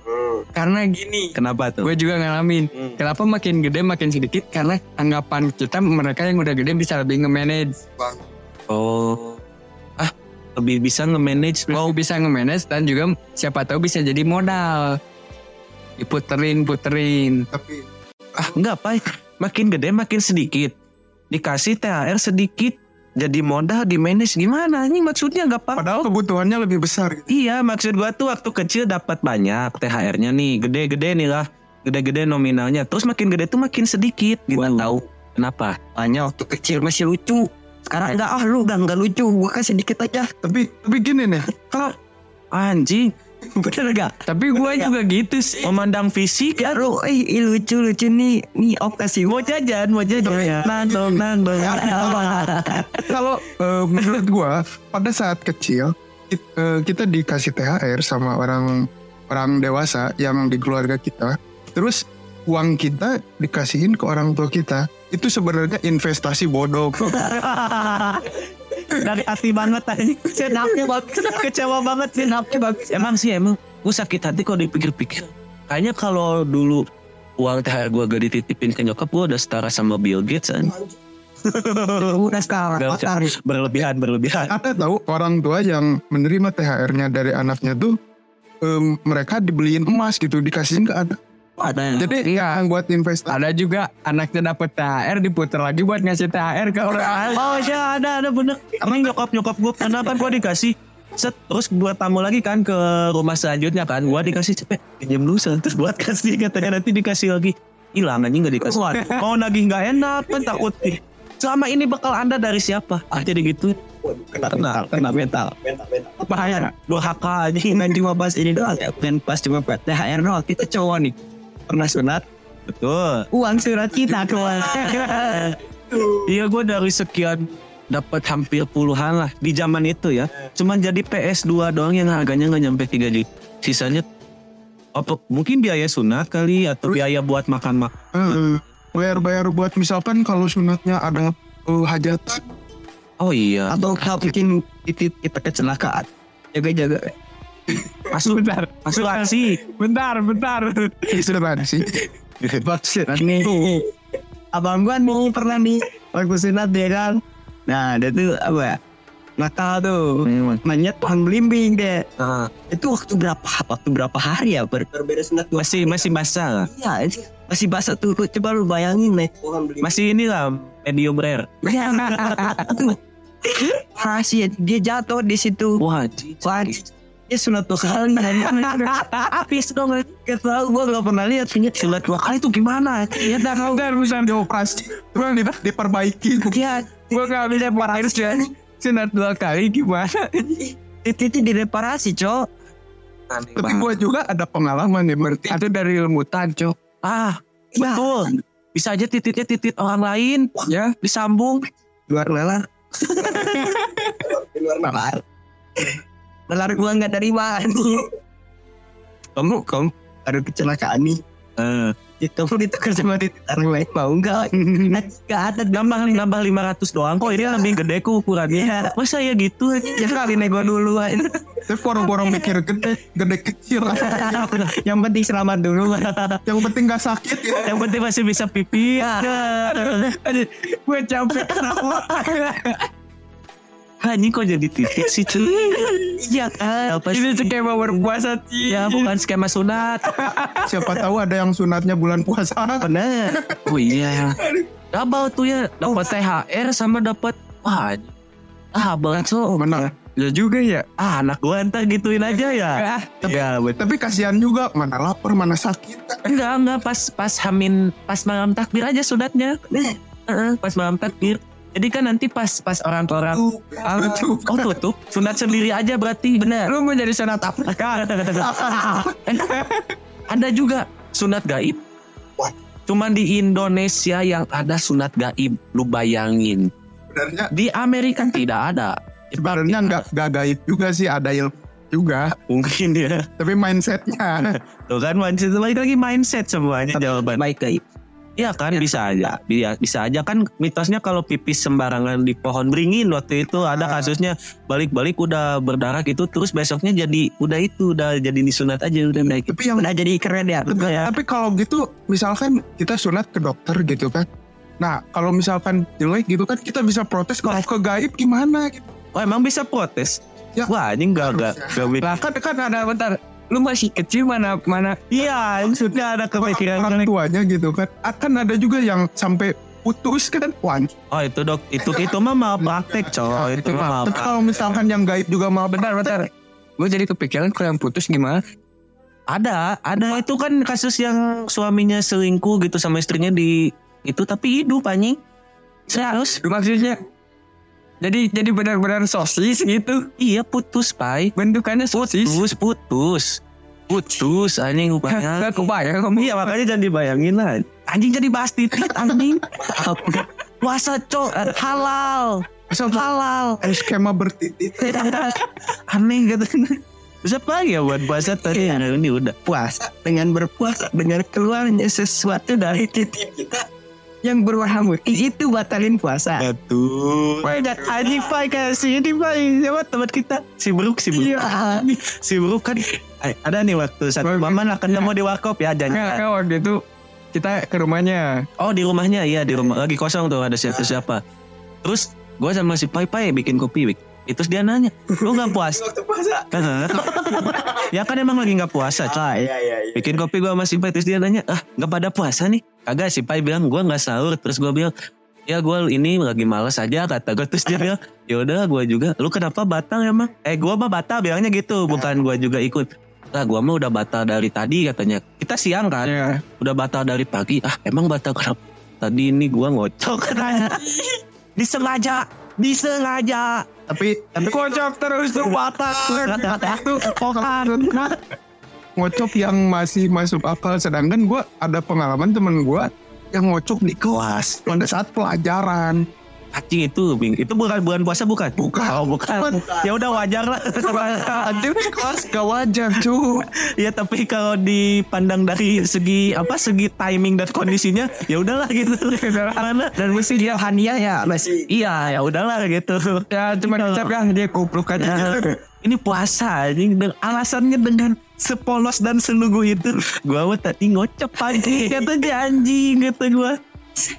Karena gini, Kenapa tuh? gue juga ngalamin. Kenapa makin gede makin sedikit? Karena anggapan kita mereka yang udah gede bisa lebih nge-manage. Oh. Ah, lebih bisa nge-manage. Mau bisa nge-manage dan juga siapa tahu bisa jadi modal. Diputerin, puterin. Tapi Ah, enggak, Pak. Makin gede makin sedikit. Dikasih THR sedikit jadi modal di manage gimana? Ini maksudnya enggak apa? padahal kebutuhannya lebih besar. Gitu. Iya, maksud gua tuh waktu kecil dapat banyak THR-nya nih, gede-gede nih lah. Gede-gede nominalnya. Terus makin gede tuh makin sedikit. Gua tahu kenapa. Hanya waktu kecil masih lucu. Sekarang enggak, ah lu udah enggak lucu. Gue kasih sedikit aja. Tapi tapi gini nih, Kalau anjing, Bener gak? Tapi gue juga gitu sih. Memandang fisik Ya lu, eh lucu lucu nih nih op kasih mau jajan, mau jajan. Nandong, nandong. Kalau eh, menurut gua pada saat kecil kit- eh, kita dikasih THR sama orang orang dewasa yang di keluarga kita, terus uang kita dikasihin ke orang tua kita, itu sebenarnya investasi bodoh. Dari hati banget tadi. Senapnya bagus. Kecewa banget senapnya bagus. Emang sih emang. Gue sakit hati kalau dipikir-pikir. Kayaknya kalau dulu uang THR gue gak dititipin ke nyokap gue udah setara sama Bill Gates kan. Udah sekarang. Berlebihan, berlebihan. Ada tahu orang tua yang menerima THR-nya dari anaknya tuh em, mereka dibeliin emas gitu, dikasihin ke anak. Ada Jadi ya buat investasi. Ada juga anaknya dapet THR diputer lagi buat ngasih THR ke orang lain. Oh iya ada ada bener. Emang nyokap nyokap gue pernah kan gue dikasih set terus gue tamu lagi kan ke rumah selanjutnya kan. Gue dikasih cepet pinjam dulu set. terus buat kasih. Katanya nanti dikasih lagi. Hilang aja nggak dikasih. Mau nagih nggak enak kan takut. Selama ini bekal anda dari siapa? Ah jadi gitu. Kena kena kena mental. Bahaya. Durhaka aja main cuma pas ini doang. Ya dan pas cuma pas THR doang. Kita cowok nih pernah sunat betul uang surat kita keluar Iya gue dari sekian dapat hampir puluhan lah di zaman itu ya. Cuman jadi PS2 doang yang harganya nggak nyampe 3 juta. Sisanya apa mungkin biaya sunat kali atau biaya buat makan mak. Eh, bayar-bayar buat misalkan kalau sunatnya ada eh, hajatan Oh iya. atau kalau bikin titik kita kecelakaan jaga-jaga Masuk. Bentar. Asuransi. Bentar, bentar. sudah sih. Maksud nih abang gua nih pernah nih waktu sunat dia kan. Nah dia tuh apa ya? Nakal tuh. Mainnya pohon belimbing deh Nah, itu waktu berapa waktu berapa hari ya? Ber beres sunat gua masih masih basah. Lah. iya masih basah tuh. Coba lu bayangin nih. Pohon belimbing. Masih inilah medium rare. Rahasia dia jatuh di situ. Wah, Wah, dia sunat dua kali habis dong gak tau gue gak pernah lihat sunat dua kali itu gimana? Ya tak kau kan urusan Dioperasi, di, diperbaiki. dia Gue gak bisa parahin sih. Sunat dua kali gimana? titik direparasi cok Tapi gue juga ada pengalaman nih berarti. Itu dari ilmutan, cok. Ah, betul. Bisa aja tititnya titit orang lain. Ya, Disambung. luar lelah luar nalar nalar gua nggak terima kamu kamu ada kecelakaan nih. Eh, Ya, kamu ditukar sama titik orang lain mau nggak? Nggak ada nambah nambah 500 doang. Kok ini lebih gede ku ukurannya. Masa ya gitu? Ya kali nego dulu Tapi orang-orang mikir gede, gede kecil. yang penting selamat dulu. Yang penting gak sakit ya. yang penting masih bisa pipi. Gue capek. Anjing kok jadi titik sih cuy? Iya kan? Apa Ini sih? skema berpuasa sih. Ya bukan skema sunat. Siapa tahu ada yang sunatnya bulan puasa. bener. Oh iya. Double tuh ya. Dapat THR sama dapat Wah Ah banget so Benar. Ya juga ya. Ah anak gua entar gituin aja ya. Ah, Ya betul. Tapi kasihan juga mana lapar mana sakit. Enggak enggak. Pas pas hamin Pas malam takbir aja sunatnya. Heeh, Pas malam takbir jadi kan nanti pas pas orang-orang ah, tuh. Oh tutup Sunat sendiri aja berarti Bener Lu mau jadi sunat apa? Ada juga sunat gaib. Cuman di Indonesia yang ada sunat gaib. Lu bayangin. Sebenarnya Di Amerika tidak ada. sebenarnya nggak nggak gaib juga sih ada ilmu juga. Mungkin ya. Tapi mindsetnya. Tuh kan mindset. Balik lagi mindset semuanya jawaban. baik gaib Iya kan bisa aja. Bisa, bisa aja kan mitosnya kalau pipis sembarangan di pohon beringin waktu itu ada kasusnya balik-balik udah berdarah gitu terus besoknya jadi udah itu udah jadi disunat aja udah baik. Tapi yang udah jadi keren ya Ya. tapi kalau gitu misalkan kita sunat ke dokter gitu kan. Nah kalau misalkan jelek gitu kan kita bisa protes kalau ke gaib gimana gitu. Oh emang bisa protes? Ya. Wah ini enggak enggak. Lah kan, kan ada bentar. Lu masih kecil mana mana Iya, maksudnya ada kepikiran orang tuanya gitu kan. Akan ada juga yang sampai putus kan. Wah, Oh itu dok, itu itu mah mal praktek coy, itu mah mal Tapi kalau misalkan yang gaib juga mau bentar bentar. Gue jadi kepikiran kalau yang putus gimana? Ada, ada itu kan kasus yang suaminya selingkuh gitu sama istrinya di itu tapi hidup anjing. Serius? Maksudnya Jadi jadi benar-benar sosis gitu. Iya putus pai. Bentukannya sosis. Putus putus. Putus anjing rupanya. Gak kebayang kamu. Iya makanya jangan dibayangin lah. Anjing jadi bahas titik anjing. Puasa cok halal. Halal. skema bertitit. Aneh gitu. Bisa lagi ya buat puasa tadi. Iya. Ini udah. puasa dengan berpuasa dengan keluarnya sesuatu dari titik kita yang berwarna putih itu batalin puasa. Betul. Banyak anjing pai kasih ini pai siapa teman kita si Bruk si Bruk. Iya. Si Bruk kan eh, ada nih waktu satu momen akan nemu di warkop ya jangan. kan waktu itu kita ke rumahnya. Oh di rumahnya iya di rumah lagi kosong tuh ada siapa siapa. Terus gue sama si Pai Pai bikin kopi Wik. Itu terus dia nanya, lu nggak puas? Kan, ya kan emang lagi nggak puasa. Cok. Ah, iya iya iya. Bikin kopi gue sama si Pai terus dia nanya, ah nggak pada puasa nih? Kagak si Pai bilang gue nggak sahur. Terus gue bilang, ya gue ini lagi malas aja kata gue. Terus dia bilang, ya udah gue juga. Lu kenapa batal emang? Eh gue mah batal bilangnya gitu, bukan gue juga ikut. Nah gue mah udah batal dari tadi katanya. Kita siang kan, Iya. udah batal dari pagi. Ah emang batal kenapa? Tadi ini gue ngocok katanya. Disengaja, disengaja. Tapi Tapi kocok terus tuh. Batal. Tuh, ngocok yang masih masuk akal. Sedangkan gue ada pengalaman temen gue yang ngocok di kelas. Pada saat pelajaran Anjing itu. Itu bukan bulan puasa bukan? Bukan. Oh, bukan. Ya udah wajar lah. Aduh, kelas gak wajar cu ya tapi kalau dipandang dari segi apa segi timing dan kondisinya ya udahlah gitu. Karena Dan mesti dia hania ya masih. iya ya udahlah gitu. Ya cuma kecap kan dia goblok aja. Ini puasa anjing dan alasannya dengan sepolos dan selugu itu. Gua tadi ngocep anjing kata dia anjing kata gua.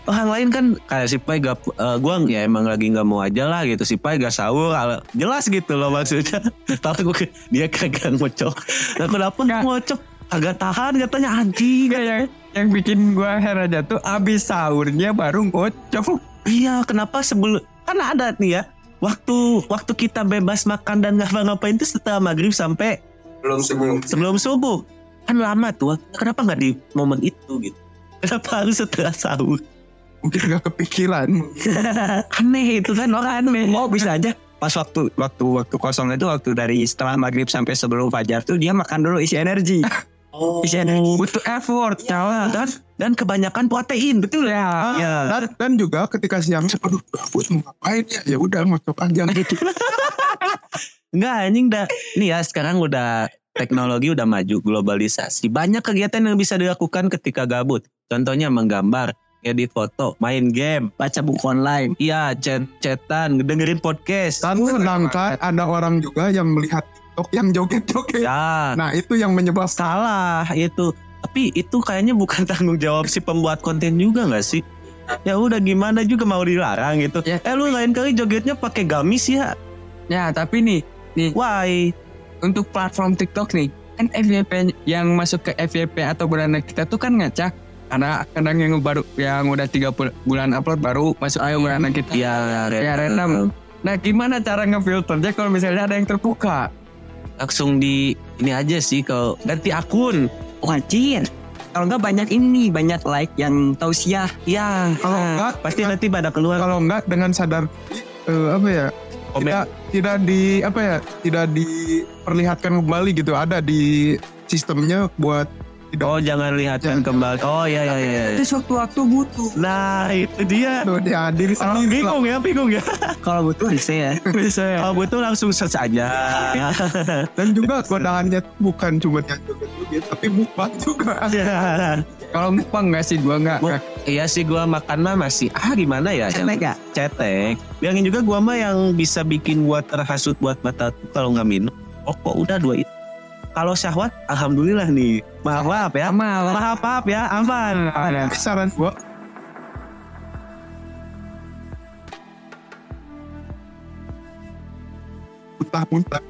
Orang lain kan kayak si Pai gak, eh, gua ya emang lagi nggak mau aja lah gitu. Si Pai gak sahur, ala- jelas gitu loh maksudnya. Tapi gua ke- dia kagak ngocok. Nah kenapa ngocok? Agak tahan katanya anjing. Enggak yang yang bikin gua heran aja tuh abis sahurnya baru ngocok. Iya, kenapa sebelum kan ada nih ya waktu waktu kita bebas makan dan nggak ngapain itu setelah maghrib sampai Belum sebelum. sebelum subuh kan lama tuh. Kenapa nggak di momen itu gitu? Kenapa harus setelah sahur? mungkin gak kepikiran Aneh itu kan orang aneh. Mau bisa aja pas waktu waktu waktu kosong itu waktu dari setelah maghrib sampai sebelum fajar tuh dia makan dulu isi energi. Oh. Isi energi. Butuh effort, cawa. Dan dan kebanyakan protein betul ya. Ya. dan, dan juga ketika siang aduh gabut mau ngapain ya ya udah ngocok aja gitu Enggak anjing dah. Ini ya sekarang udah teknologi udah maju globalisasi. Banyak kegiatan yang bisa dilakukan ketika gabut. Contohnya menggambar, edit foto, main game, Baca buku online. iya chat chatan, dengerin podcast. dan sedangkan ada orang juga yang melihat TikTok yang joget-joget Ya, nah itu yang menyebabkan salah itu. Tapi itu kayaknya bukan tanggung jawab si pembuat konten juga nggak sih? Ya udah gimana juga mau dilarang gitu. Ya. Eh lu lain kali jogetnya pakai gamis ya? Ya tapi nih Why? Untuk platform TikTok nih kan FYP yang masuk ke FYP atau bulanan kita tuh kan ngacak karena kadang yang baru yang udah tiga bulan upload baru masuk ayo bulanan kita Ya, ya random nah gimana cara ngefilternya kalau misalnya ada yang terbuka langsung di ini aja sih kalau ganti akun. Wajir. Kalau enggak banyak ini banyak like yang tausiah. Ya, Kalau enggak, pasti nanti pada keluar kalau enggak dengan sadar eh, apa ya. Tidak tidak di apa ya tidak diperlihatkan kembali gitu. Ada di sistemnya buat tidak Oh jangan lihatkan kembali. Oh ya ya ya. ya. Terus waktu-waktu butuh. Nah itu dia. Aduh, dia hadir Oh, bingung ya, bingung ya. Kalau butuh bisa ya. Bisa ya. Kalau butuh langsung search aja. dan juga godaannya bukan cuma yang joget-joget tapi mukbang juga Ya. kalau mukbang nggak sih gua nggak Iya sih gua makan mah masih ah gimana ya? Cetek gak? Cetek. Bilangin juga gua mah yang bisa bikin gua terhasut buat mata tuh kalau nggak minum. Oh kok udah dua itu. Kalau syahwat, alhamdulillah nih. Maaf maaf ya. Amal. Maaf maaf ya, aman. Tapi saran gua muntah-muntah.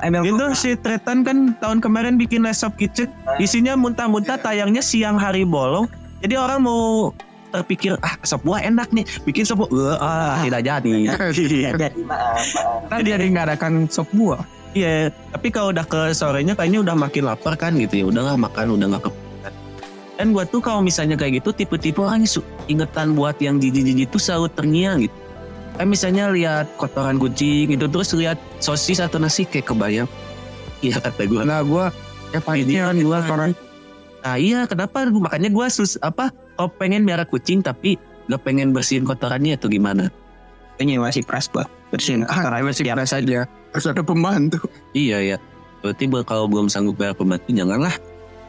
Emang Itu si Tretan kan tahun kemarin bikin laptop kitchen isinya muntah-muntah tayangnya siang hari bolong. Jadi orang mau terpikir ah sop buah enak nih bikin sop buah ah tidak jadi. Tadi ada ngadakan sop buah. Iya, tapi kalau udah ke sorenya kayaknya udah makin lapar kan gitu ya. Udahlah makan udah nggak kepikiran. Dan gua tuh kalau misalnya kayak gitu tipe-tipe orang ingetan buat yang jijik-jijik tuh selalu terngiang gitu. eh misalnya lihat kotoran kucing itu terus lihat sosis atau nasi kayak kebayang iya kata gue Nah gue ya pasti kan gua orang nah iya kenapa makanya gue sus apa kalau pengen miara kucing tapi gak pengen bersihin kotorannya atau gimana Ini masih pras buat bersihin. ah, masih biasa aja. Harus ada pembantu. iya ya berarti kalau belum sanggup bayar pembantu janganlah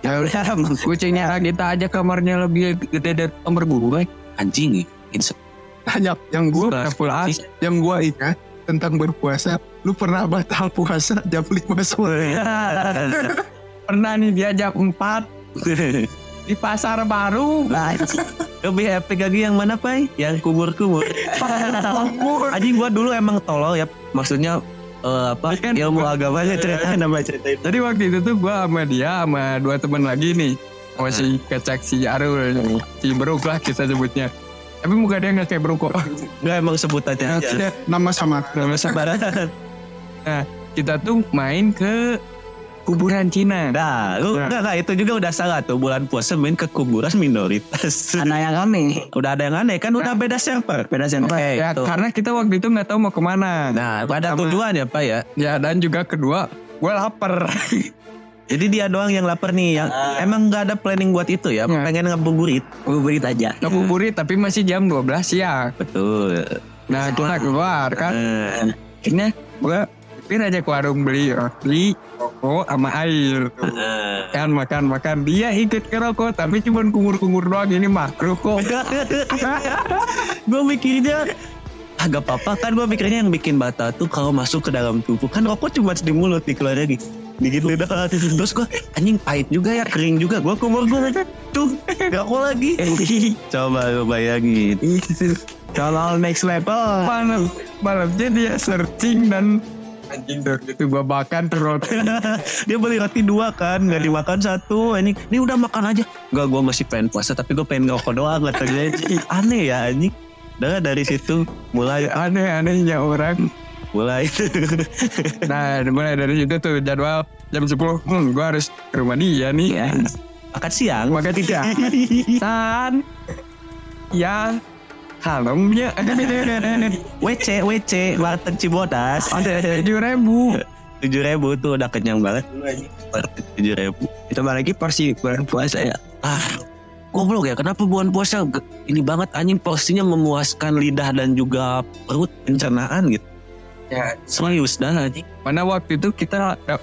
Ya udah, kucingnya kita aja kamarnya lebih gede dari kamar gue. anjing Insya- Hanya yang gue Full as. yang gue ingat tentang berpuasa. Lu pernah batal puasa jam 5 sore? Pernah nih dia jam 4 di pasar baru. lebih epic lagi yang mana pai yang kumur-kumur anjing gua dulu emang tolol ya maksudnya eh, apa Kan- ilmu agamanya cerita nama cerita Jadi waktu itu tuh gue sama dia sama dua teman lagi nih. Sama si kecek si Arul, si Beruk lah kita sebutnya. Tapi muka dia nggak kayak Beruk kok. Enggak emang sebutannya aja. Nama sama Nama sabaran. Nah, kita tuh main ke kuburan Cina. Nah, lu Nah. enggak, enggak, itu juga udah salah tuh bulan puasa main ke kuburan minoritas. Anak yang aneh. udah ada yang aneh kan udah beda server. Beda siapa? Oke, Ya, itu. karena kita waktu itu nggak tahu mau ke mana. Nah, ada Sama- tujuan ya Pak ya. Ya dan juga kedua, gue lapar. Jadi dia doang yang lapar nih, yang emang nggak ada planning buat itu ya, Ya. pengen ngabuburit. Ngabuburit aja. Ngabuburit tapi masih jam 12 siang. Betul. Nah kita keluar kan. Eh, Akhirnya gue pikir aja ke warung beli roti, rokok, sama air. Kan makan makan. Dia ikut ke rokok tapi cuma kumur-kumur doang. Ini mah rokok. gue mikirnya agak apa kan. Gue mikirnya yang bikin batal tuh kalau masuk ke dalam tubuh. Kan rokok cuma di mulut nih keluar lagi dikit lidah terus gue anjing pahit juga ya kering juga. Gue kumur gue aja tuh rokok lagi. Coba lu bayangin. Kalau next level. Malam malamnya dia searching dan anjing itu gue makan tuh roti. dia beli roti dua kan nggak dimakan satu ini ini udah makan aja nggak gue masih pengen puasa tapi gue pengen ngerokok doang kata dia aneh ya anjing Udah dari situ mulai Aneh-anehnya orang. mulai Nah mulai dari situ tuh jadwal jam 10 hmm, gue harus ke rumah dia nih. Ya. makan siang Maka tidak. Dan yang kalemnya WC WC warteg Cibodas. Tujuh ribu. tujuh ribu tuh udah kenyang banget. Tujuh ribu. Ditambah lagi porsi bulan puasa ya. ah goblok ya kenapa bulan puasa ini banget? Anjing porsinya memuaskan lidah dan juga perut. Pencernaan gitu. Ya, serius dah anjing. Mana waktu itu kita uh,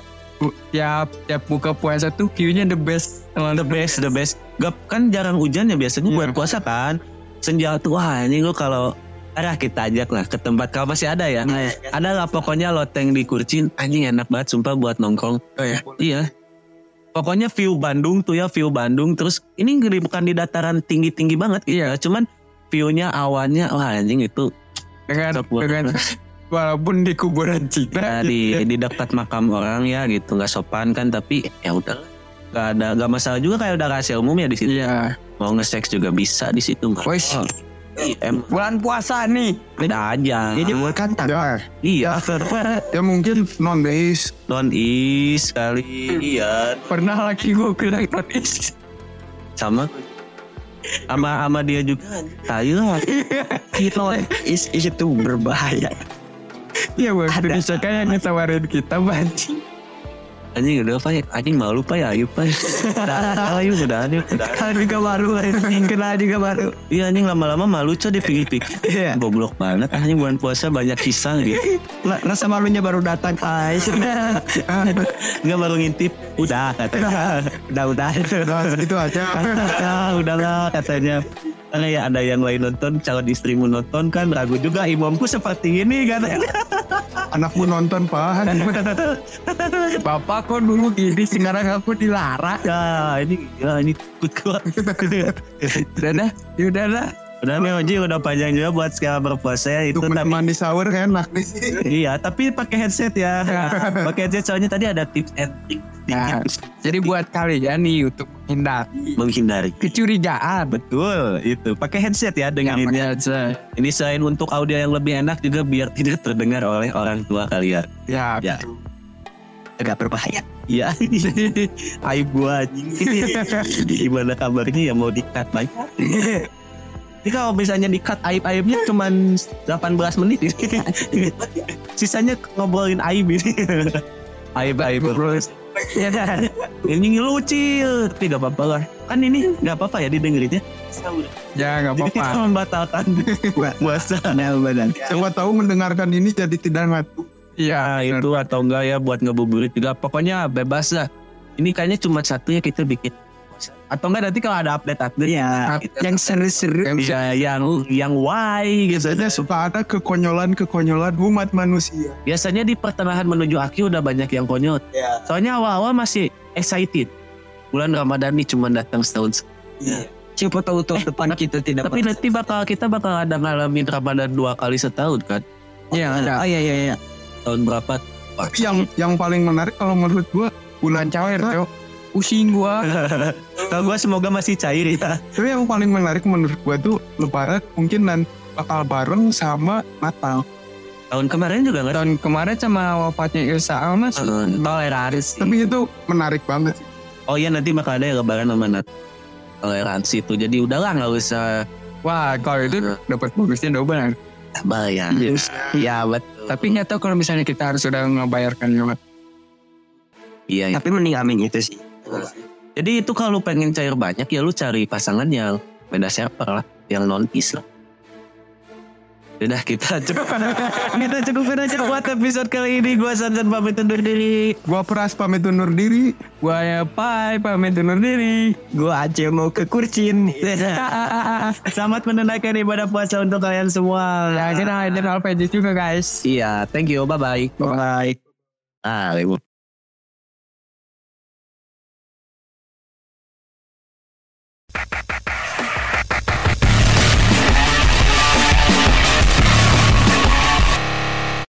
tiap tiap buka puasa tuh queue-nya the best. the best the best. Gak kan jarang hujan ya biasanya Iya. bulan puasa kan senja tuh wah anjing lu kalau arah kita ajak lah ke tempat kalau masih ada ya? Ada lah pokoknya loteng di Kurcin anjing enak banget sumpah buat nongkrong. Oh ya. Iya. Pokoknya view Bandung tuh ya view Bandung. Terus ini bukan di dataran tinggi-tinggi banget. Gitu ya. Cuman view-nya awannya wah anjing itu Dengan, dengan walaupun di kuburan Cina. Nah, di di dekat makam orang ya gitu. Nggak sopan kan tapi ya udah. Nggak ada nggak masalah juga kayak udah rahasia umum ya di situ. Iya. Mau nge-sex juga bisa di situ. Wes. Oh, em Bulan puasa nih. beda aja. Jadi bukan tak. Ya, Iya, ya mungkin non days non is kali iya Pernah lagi gue bilang notis. sama sama sama dia juga. Tahu lah. Itu is, is itu berbahaya. Iya gue Indonesia kayak ngetawarin kita banci. Anjing udah apa ya? Anjing malu pak ya? Ayo pak. Udah, ayo udah udah. Kalau juga baru, kenal juga baru. Iya anjing lama-lama malu coy dipikir-pikir. Iya. Goblok banget anjing bulan puasa banyak kisah gitu. Lah, Rasa malunya baru datang guys. Enggak baru ngintip. Udah katanya. udah udah. Itu aja ya udahlah katanya. Karena ya ada yang lain nonton, calon istrimu nonton kan ragu juga imamku seperti ini katanya. anakmu nonton pak Bapak kok dulu gini sekarang aku dilarang. Ya ini ya ini ikut kuat. Udah dah, ya udah dah. Udah Meoji udah panjang juga buat sekarang berpuasa ya itu untuk tapi menemani sahur enak nih iya tapi pakai headset ya. pakai headset soalnya tadi ada tips and trick Nah, jadi buat kalian nih untuk menghindar menghindari. kecurigaan. Betul, itu pakai headset ya dengan ini. Ini selain untuk audio yang lebih enak juga biar tidak terdengar oleh orang tua kalian. Ya, Ya. Agak berbahaya. Iya, aib gua anjing. Gimana kabarnya ya mau di-cut lagi? Ini kalau misalnya di cut aib-aibnya cuman 18 menit Sisanya ngobrolin aib ini. Aib-aib. Ya kan? Ini lucu, tapi gak apa-apa lah. Kan ini gak apa-apa ya didengerinnya. Ya nggak Jadi kita apa-apa. membatalkan puasa. Benar. Siapa tahu mendengarkan ini jadi tidak ngantuk. Iya itu atau enggak ya buat ngebuburit juga. Pokoknya bebas lah. Ini kayaknya cuma satu ya kita bikin. Atau enggak nanti kalau ada update-update Ya, yang seru-seru. bisa yang yang why gitu. Biasanya suka ada kekonyolan-kekonyolan umat manusia. Biasanya di pertengahan menuju akhir udah banyak yang konyol. Ya. Soalnya awal-awal masih excited. Bulan Ramadan ini cuma datang setahun. Siapa tahu tahun depan kita tidak Tapi nanti bakal kita bakal ada ngalamin Ramadan dua kali setahun kan. Iya ada. Oh iya iya iya. Tahun berapa? Yang yang paling menarik kalau menurut gua bulan Cair tuh. Pusing gua. Kalau gue semoga masih cair ya. Tapi yang paling menarik menurut gua tuh lebaran mungkin dan bakal bareng sama Natal. Tahun kemarin juga nggak? Tahun kemarin sama wafatnya Ilsa Almas. Toleransi. Tapi itu menarik banget. sih. Oh iya nanti bakal ada ya lebaran sama Nat. Toleransi itu. Jadi udahlah nggak usah Wah kalau itu dapat bagusnya double. bayar. Yes. Ya betul. Tapi nggak tahu kalau misalnya kita harus sudah ngebayarkan juga. Iya. iya. Tapi mending amin itu sih. Jadi itu kalau lu pengen cair banyak ya lu cari pasangan yang beda server lah. Yang non is lah. Udah kita cukup kita cukupin aja buat episode kali ini. Gua Sansan pamit undur diri. Gua Pras pamit undur diri. Gua ya Pai pamit undur diri. Gua aja mau ke kurcin. Selamat menunaikan ibadah puasa untuk kalian semua. Ya kita ada Alpejis juga guys. Iya, thank you. Bye bye. Bye. Ah,